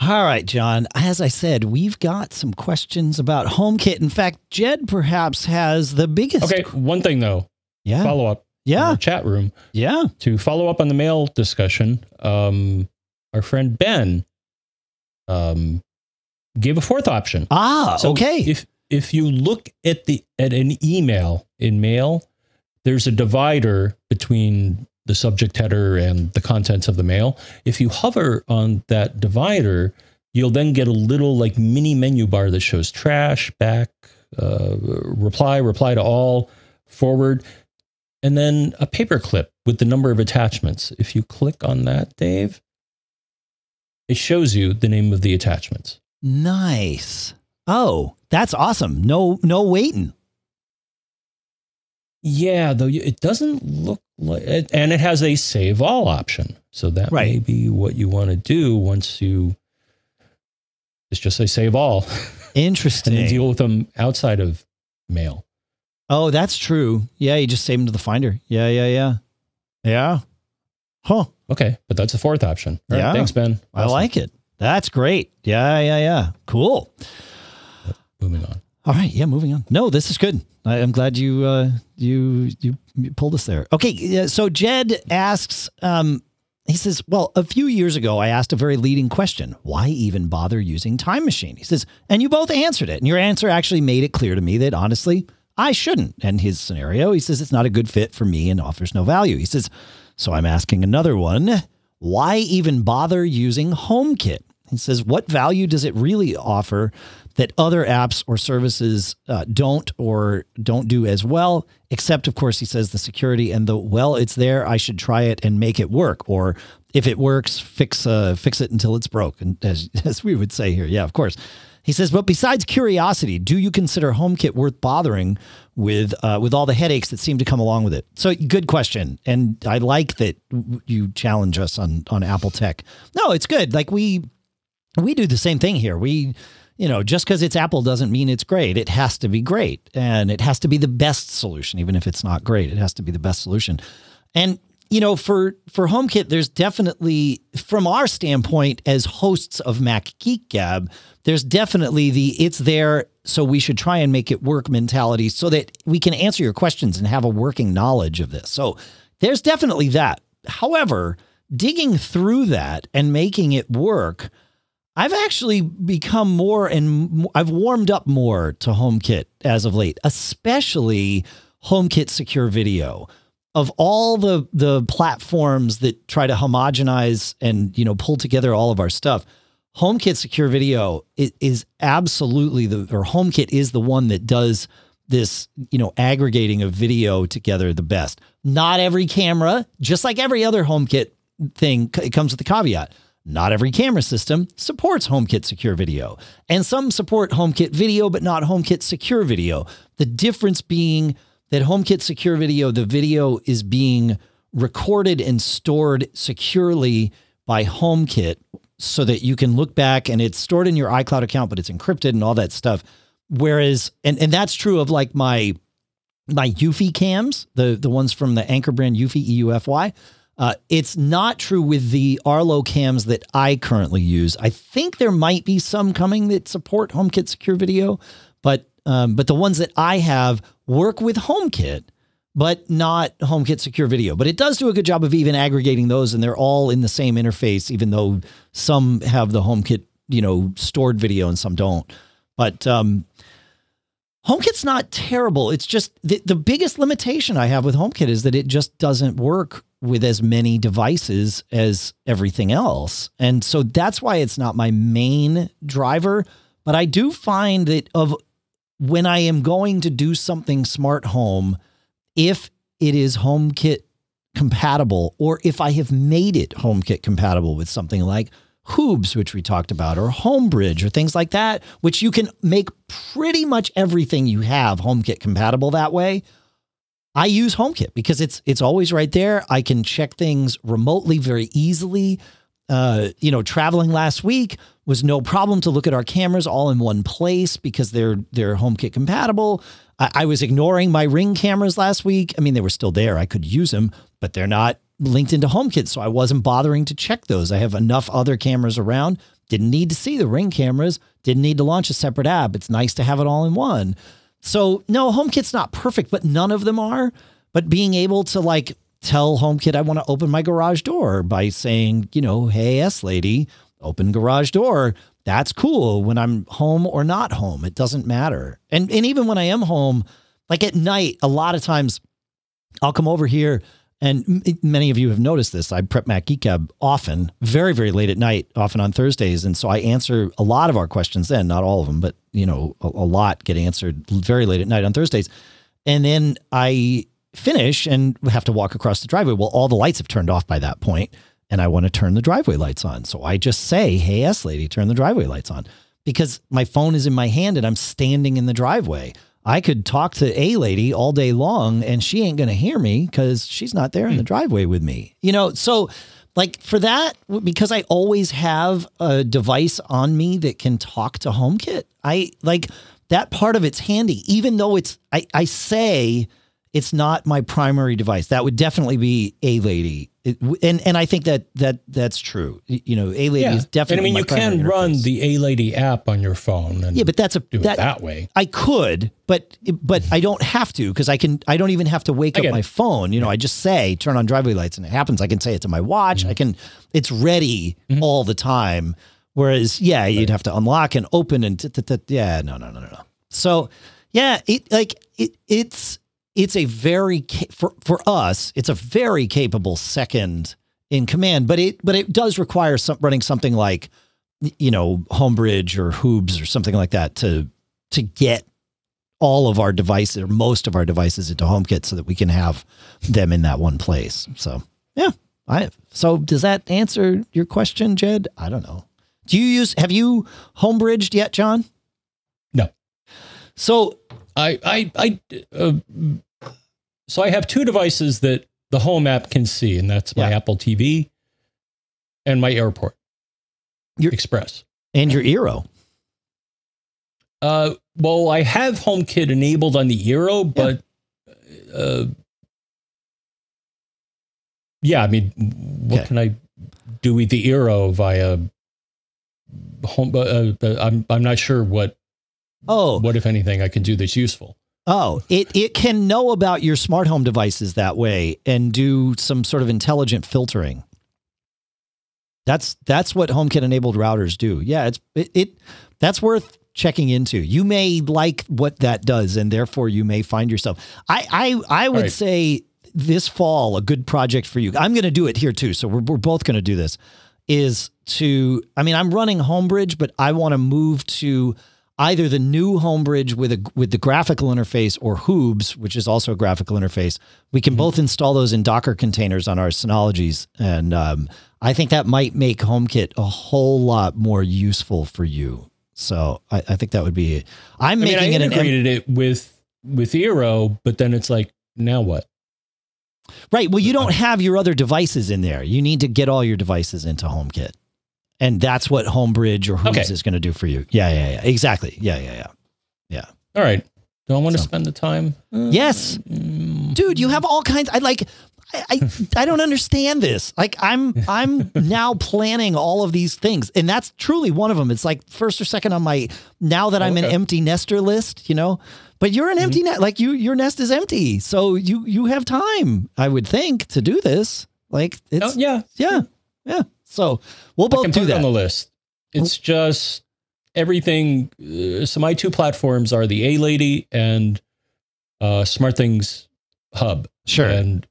All right, John. As I said, we've got some questions about HomeKit. In fact, Jed perhaps has the biggest. Okay, one thing though. Yeah. Follow up. Yeah. chat room. Yeah. To follow up on the mail discussion, um, our friend Ben um, gave a fourth option. Ah, So okay. If if you look at the at an email in mail, there's a divider between the subject header and the contents of the mail. If you hover on that divider, you'll then get a little like mini menu bar that shows trash, back, uh, reply, reply to all, forward, and then a paper clip with the number of attachments. If you click on that, Dave, it shows you the name of the attachments. nice. Oh, that's awesome. No, no waiting. Yeah, though it doesn't look and it has a save all option. So that may be what you want to do once you. It's just say save all, Interesting. then deal with them outside of mail. oh, that's true. Yeah, you just save them to the Finder. Yeah, yeah, yeah. Yeah. Huh. Okay, but that's the fourth option. All right, Yeah. thanks, Ben. I like it. That's great. Yeah, yeah, yeah. Cool. Moving on. All right, yeah, moving on. No, this is good. I, I'm glad you uh, you you pulled us there. Okay, so Jed asks, um, he says, "Well, a few years ago, I asked a very leading question: Why even bother using Time Machine?" He says, and you both answered it, and your answer actually made it clear to me that honestly, I shouldn't. And his scenario, he says, it's not a good fit for me and offers no value. He says, so I'm asking another one: Why even bother using HomeKit? He says, What value does it really offer that other apps or services uh, don't or don't do as well? Except, of course, he says the security and the, well, it's there. I should try it and make it work. Or if it works, fix uh, fix it until it's broken, as, as we would say here. Yeah, of course. He says, but besides curiosity, do you consider HomeKit worth bothering with uh, with all the headaches that seem to come along with it? So, good question, and I like that you challenge us on on Apple Tech. No, it's good. Like we we do the same thing here. We you know, just because it's Apple doesn't mean it's great. It has to be great, and it has to be the best solution, even if it's not great. It has to be the best solution. And you know, for for HomeKit, there's definitely, from our standpoint as hosts of Mac Geek Gab, there's definitely the it's there, so we should try and make it work mentality, so that we can answer your questions and have a working knowledge of this. So there's definitely that. However, digging through that and making it work, I've actually become more and I've warmed up more to HomeKit as of late, especially HomeKit Secure Video. Of all the the platforms that try to homogenize and you know pull together all of our stuff HomeKit Secure Video is, absolutely the or HomeKit is the one that does this you know aggregating of video together the best. Not every camera just like every other HomeKit thing it comes with the caveat not every camera system supports HomeKit Secure Video and some support HomeKit Video but not HomeKit Secure Video the difference being that HomeKit Secure Video, the video is being recorded and stored securely by HomeKit so that you can look back and it's stored in your iCloud account, but it's encrypted and all that stuff. Whereas, and, and that's true of like my my Eufy cams, the the ones from the Anker brand Eufy EUFY. Uh, it's not true with the Arlo cams that I currently use. I think there might be some coming that support HomeKit Secure Video, but um, but the ones that I have work with HomeKit, but not HomeKit Secure Video. But it does do a good job of even aggregating those, and they're all in the same interface, even though some have the HomeKit, you know, stored video and some don't. But um, HomeKit's not terrible. It's just the, the biggest limitation I have with HomeKit is that it just doesn't work with as many devices as everything else. And so that's why it's not my main driver. But I do find that of when I am going to do something smart home, if it is HomeKit compatible, or if I have made it HomeKit compatible with something like Hoobs, which we talked about, or Homebridge, or things like that, which you can make pretty much everything you have HomeKit compatible that way. I use HomeKit because it's it's always right there. I can check things remotely very easily. Uh, you know, traveling last week, was no problem to look at our cameras all in one place because they're they're HomeKit compatible. I, I, was ignoring my Ring cameras last week. I mean, they were still there. I could use them, but they're not linked into HomeKit, so I wasn't bothering to check those. I have enough other cameras around. Didn't need to see the Ring cameras. Didn't need to launch a separate app. It's nice to have it all in one. So no, HomeKit's not perfect, but none of them are. But being able to like tell HomeKit I want to open my garage door by saying, you know, hey S lady, open garage door. That's cool when I'm home or not home. It doesn't matter. And and even when I am home, like at night, a lot of times I'll come over here and many of you have noticed this. I prep Mac Geek Gab often, very, very late at night, often on Thursdays. And so I answer a lot of our questions then, not all of them, but you know, a, a lot get answered very late at night on Thursdays. And then I finish and have to walk across the driveway. Well, all the lights have turned off by that point and I want to turn the driveway lights on. So I just say, Hey, S lady, turn the driveway lights on because my phone is in my hand and I'm standing in the driveway. I could talk to a lady all day long and she ain't going to hear me because she's not there in the hmm. driveway with me. You know, so like for that, because I always have a device on me that can talk to HomeKit, I like that part of it's handy, even though it's, I, I say, it's not my primary device. That would definitely be a lady, it, and and I think that that that's true. You know, a lady yeah. is definitely. And I mean, you can interface. run the a lady app on your phone. And yeah, but that's a do that, that way. I could, but but I don't have to because I can. I don't even have to wake up my phone. You know, I just say turn on driveway lights and it happens. I can say it to my watch. Mm-hmm. I can. It's ready mm-hmm. all the time. Whereas, yeah, right. you'd have to unlock and open and yeah, no, no, no, no, no. So, yeah, it like it it's it's a very for for us it's a very capable second in command but it but it does require some running something like you know, Homebridge or Hoobs or something like that to to get all of our devices or most of our devices into HomeKit so that we can have them in that one place. So yeah, I so does that answer your question, Jed? I don't know. Do you use have you homebridged yet, John? No. So I I I uh, so I have two devices that the home app can see, and that's my Yeah. Apple TV and my Airport Your- Express. and your Eero. Uh, well, I have HomeKit enabled on the Eero, but uh, yeah, I mean, what Okay. can I do with the Eero via home? Uh, uh, I'm I'm not sure what Oh, what if anything I can do that's useful. Oh, it it can know about your smart home devices that way and do some sort of intelligent filtering. That's that's what HomeKit enabled routers do. Yeah, it's it, it that's worth checking into. You may like what that does, and therefore you may find yourself. I I I would Right. say this fall a good project for you. I'm going to do it here too, so we're we're both going to do this. Is to I mean I'm running Homebridge, but I want to move to either the new Homebridge with a with the graphical interface or Hoobs, which is also a graphical interface. We can both install those in Docker containers on our Synologies, and um, I think that might make HomeKit a whole lot more useful for you. So I, I think that would be. I'm I mean, I making it an integrated it with with Eero, but then it's like, now what? right. Well, you don't have your other devices in there. You need to get all your devices into HomeKit, and that's what Homebridge or Hoobs Okay. is going to do for you. Yeah, yeah, yeah. Exactly. Yeah, yeah, yeah. Yeah. All right. Do I want to spend the time? Yes. Mm, dude you have all kinds i like I, I i don't understand this like i'm i'm now planning all of these things and that's truly one of them it's like first or second on my now that i'm an empty nester list you know but you're an empty nest like you your nest is empty so you you have time i would think to do this like oh, it's yeah. yeah yeah so we'll both do put it on that the list. It's just everything. Uh, so my two platforms are the A Lady and uh, SmartThings Hub, sure and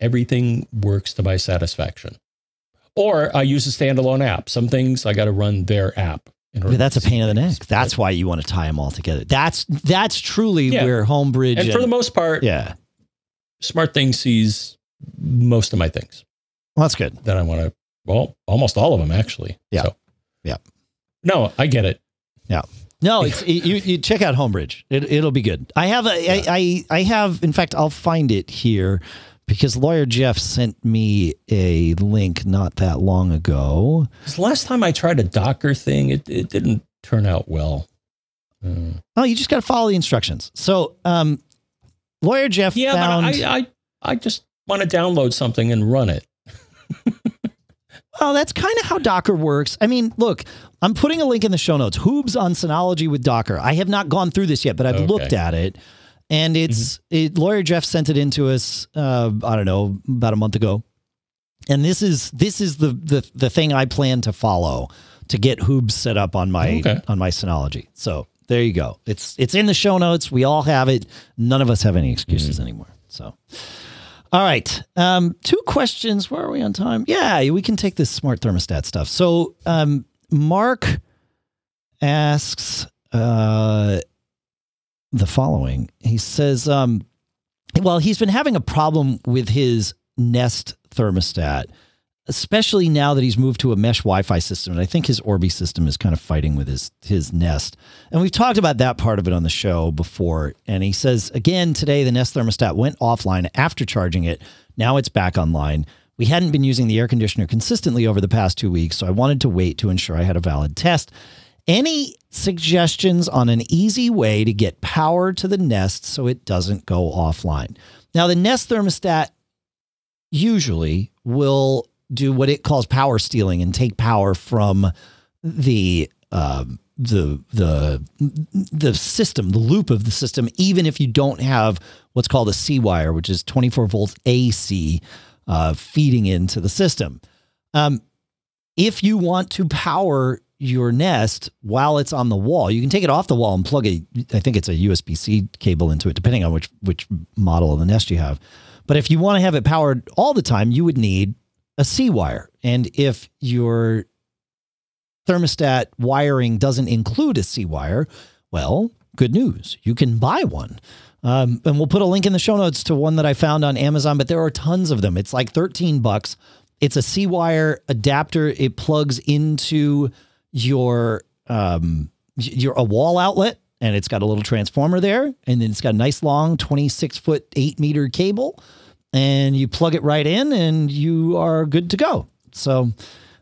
everything works to my satisfaction. Or I use a standalone app. Some things I got to run their app. But that's a pain in the neck. That's why you want to tie them all together. That's that's truly Yeah. where Homebridge and for the most part, yeah, SmartThings sees most of my things. well, that's good. that I want to. Well, almost all of them actually. Yeah. So, Yeah. No, I get it. Yeah. No, it's it, you. You check out Homebridge. It, it'll be good. I have a. I, I I have. In fact, I'll find it here because lawyer Jeff sent me a link not that long ago. last time I tried a Docker thing, it, it didn't turn out well. Uh, Oh, you just got to follow the instructions. So, um, lawyer Jeff yeah, found. I, I I just want to download something and run it. Well, that's kind of how Docker works. I mean, look, I'm putting a link in the show notes. Hoobs on Synology with Docker. I have not gone through this yet, but I've Okay. looked at it, and it's it, lawyer Jeff sent it in to us. Uh, I don't know about a month ago, and this is this is the the the thing I plan to follow to get Hoobs set up on my Okay. on my Synology. So there you go. It's it's in the show notes. We all have it. None of us have any excuses anymore. So. All right. Um, two questions. Where are we on time? Yeah, we can take this smart thermostat stuff. So, um, Mark asks uh, the following. He says, um, well, he's been having a problem with his Nest thermostat, especially now that he's moved to a mesh Wi-Fi system. And I think his Orbi system is kind of fighting with his his Nest. And we've talked about that part of it on the show before. And he says again today, the Nest thermostat went offline after charging it. Now it's back online. We hadn't been using the air conditioner consistently over the past two weeks, so I wanted to wait to ensure I had a valid test. Any suggestions on an easy way to get power to the Nest so it doesn't go offline? Now, the Nest thermostat usually will do what it calls power stealing and take power from the um, the the the system, the loop of the system, even if you don't have what's called a C wire, which is 24 volts AC uh, feeding into the system. Um, if you want to power your Nest while it's on the wall, you can take it off the wall and plug a, I think it's a USB C cable into it, depending on which which model of the Nest you have. But if you want to have it powered all the time, you would need a C wire. And if your thermostat wiring doesn't include a C wire, well, good news. You can buy one. Um, and we'll put a link in the show notes to one that I found on Amazon, but there are tons of them. It's like 13 bucks. It's a C wire adapter. It plugs into your um, your a wall outlet, and it's got a little transformer there, and then it's got a nice long 26 foot eight meter cable, and you plug it right in, and you are good to go. So.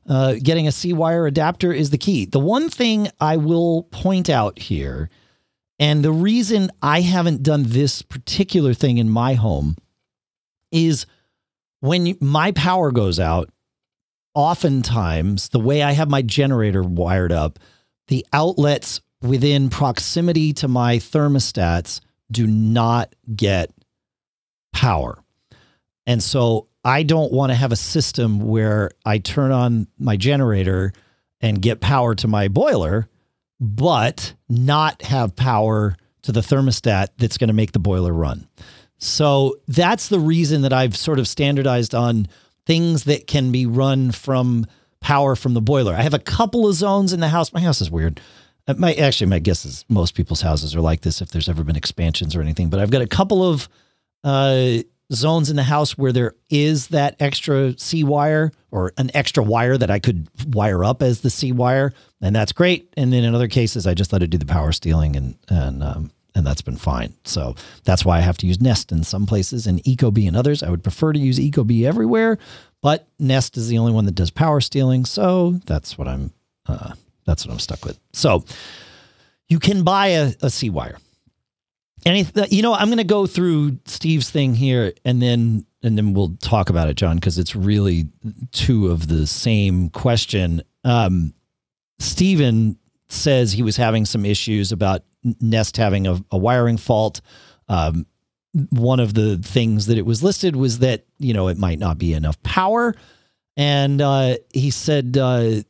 Uh, getting a C wire adapter is the key. The one thing I will point out here, and the reason I haven't done this particular thing in my home, is when my power goes out, oftentimes the way I have my generator wired up, the outlets within proximity to my thermostats do not get power. And so I don't want to have a system where I turn on my generator and get power to my boiler, but not have power to the thermostat that's going to make the boiler run. So that's the reason that I've sort of standardized on things that can be run from power from the boiler. I have a couple of zones in the house. My house is weird. Uh, my actually, my guess is most people's houses are like this if there's ever been expansions or anything. But I've got a couple of uh, zones in the house where there is that extra C wire or an extra wire that I could wire up as the C wire, and that's great. And then in other cases, I just let it do the power stealing, and and um, and that's been fine. So that's why I have to use Nest in some places and Ecobee in others. I would prefer to use Ecobee everywhere, but Nest is the only one that does power stealing. So that's what I'm uh, that's what I'm stuck with. So you can buy a, a C wire. And you know, I'm going to go through Steve's thing here, and then and then we'll talk about it, John, because it's really two of the same question. Um, Steven says he was having some issues about Nest having a, a wiring fault. Um, one of the things that it was listed was that you know it might not be enough power, and uh, he said uh,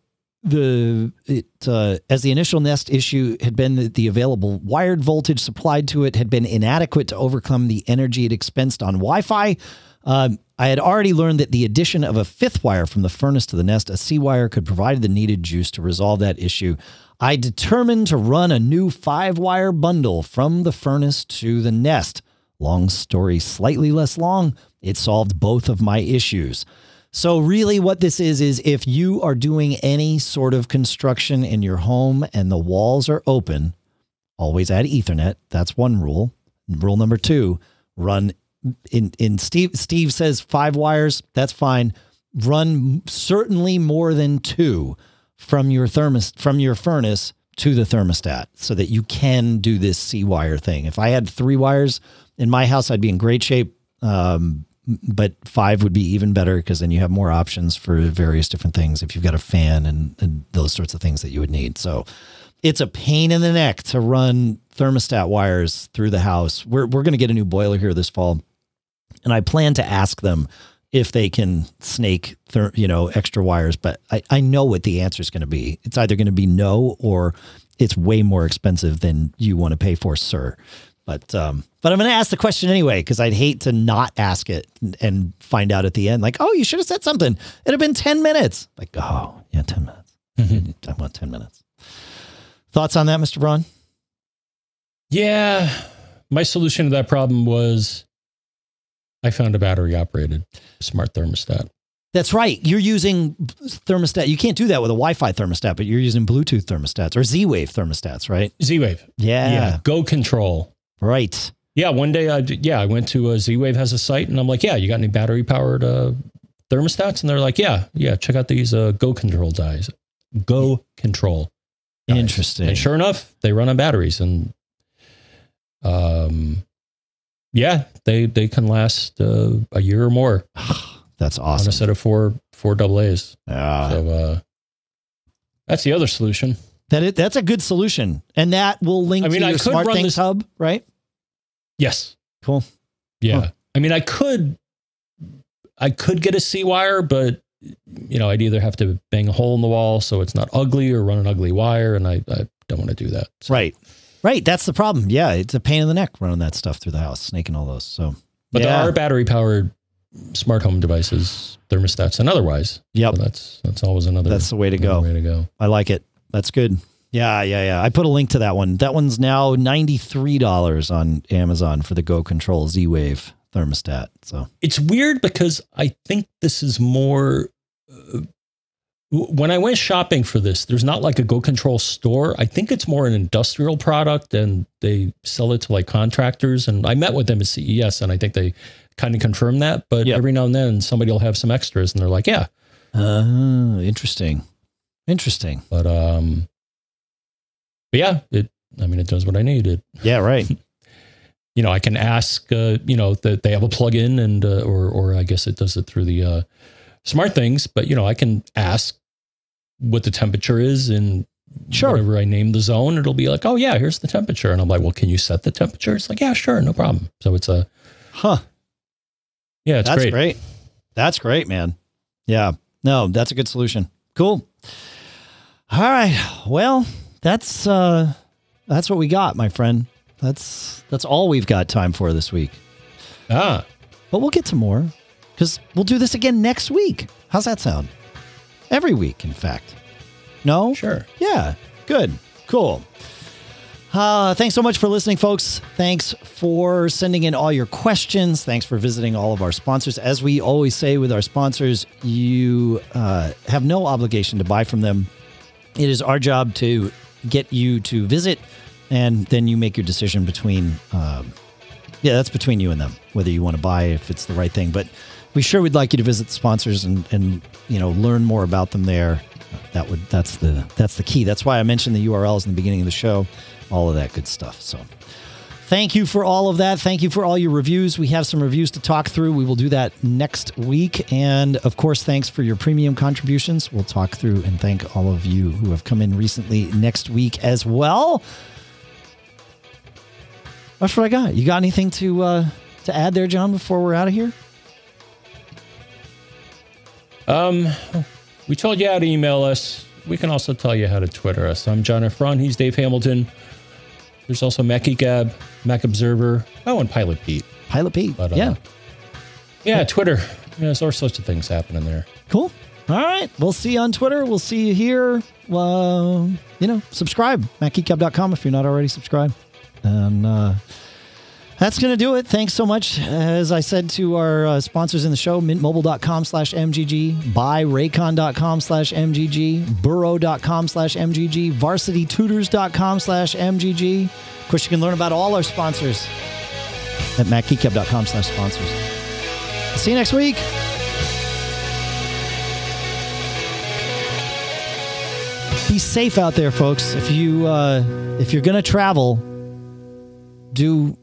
the it uh, as the initial Nest issue had been that the available wired voltage supplied to it had been inadequate to overcome the energy it expensed on Wi-Fi. Um, I had already learned that the addition of a fifth wire from the furnace to the Nest, a C wire, could provide the needed juice to resolve that issue. I determined to run a new five wire bundle from the furnace to the Nest. Long story, slightly less long, it solved both of my issues. So, really, what this is, is if you are doing any sort of construction in your home and the walls are open, always add Ethernet. That's one rule. Rule number two run in, in Steve, Steve says five wires. That's fine. Run certainly more than two from your thermos from your furnace to the thermostat so that you can do this C wire thing. If I had three wires in my house, I'd be in great shape. Um, but five would be even better because then you have more options for various different things if you've got a fan and, and those sorts of things that you would need. So it's a pain in the neck to run thermostat wires through the house. We're, we're going to get a new boiler here this fall. And I plan to ask them if they can snake, ther- you know, extra wires. But I, I know what the answer is going to be. It's either going to be no or it's way more expensive than you want to pay for, sir. But um, but I'm going to ask the question anyway because I'd hate to not ask it and find out at the end, like, oh, you should have said something. It'd have been ten minutes. Like, oh, yeah, ten minutes. Mm-hmm. I want ten minutes. Thoughts on that, Mr. Braun? Yeah, my solution to that problem was I found a battery operated smart thermostat. That's right. You're using thermostat. You can't do that with a Wi-Fi thermostat, but you're using Bluetooth thermostats or Z-Wave thermostats, right? Z-Wave. Yeah. Yeah. Go control. Right. Yeah. One day, I yeah, I went to a Z-Wave has a site, and I'm like, yeah, you got any battery powered uh, thermostats? And they're like, yeah, yeah, check out these uh, Go control dies. Go control. Dies. Interesting. And sure enough, they run on batteries, and um, yeah, they they can last uh, a year or more. That's awesome. On a set of four four double A's. Yeah. So uh, that's the other solution. That it, that's a good solution, and that will link I mean, to your SmartThings this, Hub, right? Yes. Cool. Yeah. Huh. I mean, I could, I could get a C wire, but you know, I'd either have to bang a hole in the wall so it's not ugly, or run an ugly wire, and I, I don't want to do that. So. Right. Right, that's the problem. Yeah, it's a pain in the neck running that stuff through the house, snaking all those. So, but yeah. there are battery powered smart home devices, thermostats, and otherwise. Yep. So that's that's always another. That's the way to go. Way to go. I like it. That's good. Yeah, yeah, yeah. I put a link to that one. That one's now ninety three dollars on Amazon for the Go Control Z Wave thermostat. So it's weird because I think this is more. Uh, when I went shopping for this, there's not like a Go Control store. I think it's more an industrial product, and they sell it to like contractors. And I met with them at CES, and I think they kind of confirmed that. But yep. every now and then, somebody will have some extras, and they're like, "Yeah." Uh, interesting. Interesting. But um, but yeah, it. I mean, it does what I need. It. Yeah. Right. you know, I can ask. Uh, you know that they have a plug-in, and uh, or or I guess it does it through the uh, smart things. But you know, I can ask what the temperature is and Sure. Whenever I name the zone, it'll be like, oh yeah, here's the temperature, and I'm like, well, can you set the temperature? It's like, yeah, sure, no problem. So it's a, huh? Yeah, it's that's great. great. That's great, man. Yeah, no, that's a good solution. Cool. All right. Well, that's uh that's what we got, my friend. That's that's all we've got time for this week. Ah. But we'll get to more because we'll do this again next week. How's that sound? Every week, in fact. No? Sure. Yeah. Good. Cool. Uh, thanks so much for listening, folks. Thanks for sending in all your questions. Thanks for visiting all of our sponsors. As we always say with our sponsors, you uh, have no obligation to buy from them. It is our job to get you to visit, and then you make your decision between. Um, yeah, that's between you and them whether you want to buy if it's the right thing. But we sure would like you to visit the sponsors and and you know learn more about them there. That would that's the that's the key. That's why I mentioned the URLs in the beginning of the show all of that good stuff. So thank you for all of that. Thank you for all your reviews. We have some reviews to talk through. We will do that next week. And of course, thanks for your premium contributions. We'll talk through and thank all of you who have come in recently next week as well. That's what I got. You got anything to uh, to add there, John, before we're out of here? Um, we told you how to email us we can also tell you how to Twitter us. I'm John F. Braun. He's Dave Hamilton. There's also Mac Gab, Mac Observer. Oh, and Pilot Pete. Pilot Pete. But, uh, yeah. Yeah, Twitter. Yeah, there's all sorts of things happening there. Cool. All right. We'll see you on Twitter. We'll see you here. Uh, you know, subscribe. MacGeekGab.com if you're not already subscribed. And uh, that's going to do it. Thanks so much. As I said to our uh, sponsors in the show, mintmobile.com slash MGG, buyraycon.com slash MGG, burrow.com slash MGG, varsitytutors.com slash MGG. Of course, you can learn about all our sponsors at macgeekgab.com slash sponsors. See you next week. Be safe out there, folks. If you uh, if you're gonna travel, do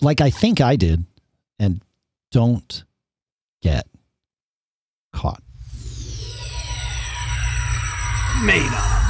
like I think I did, and don't get caught. Made up.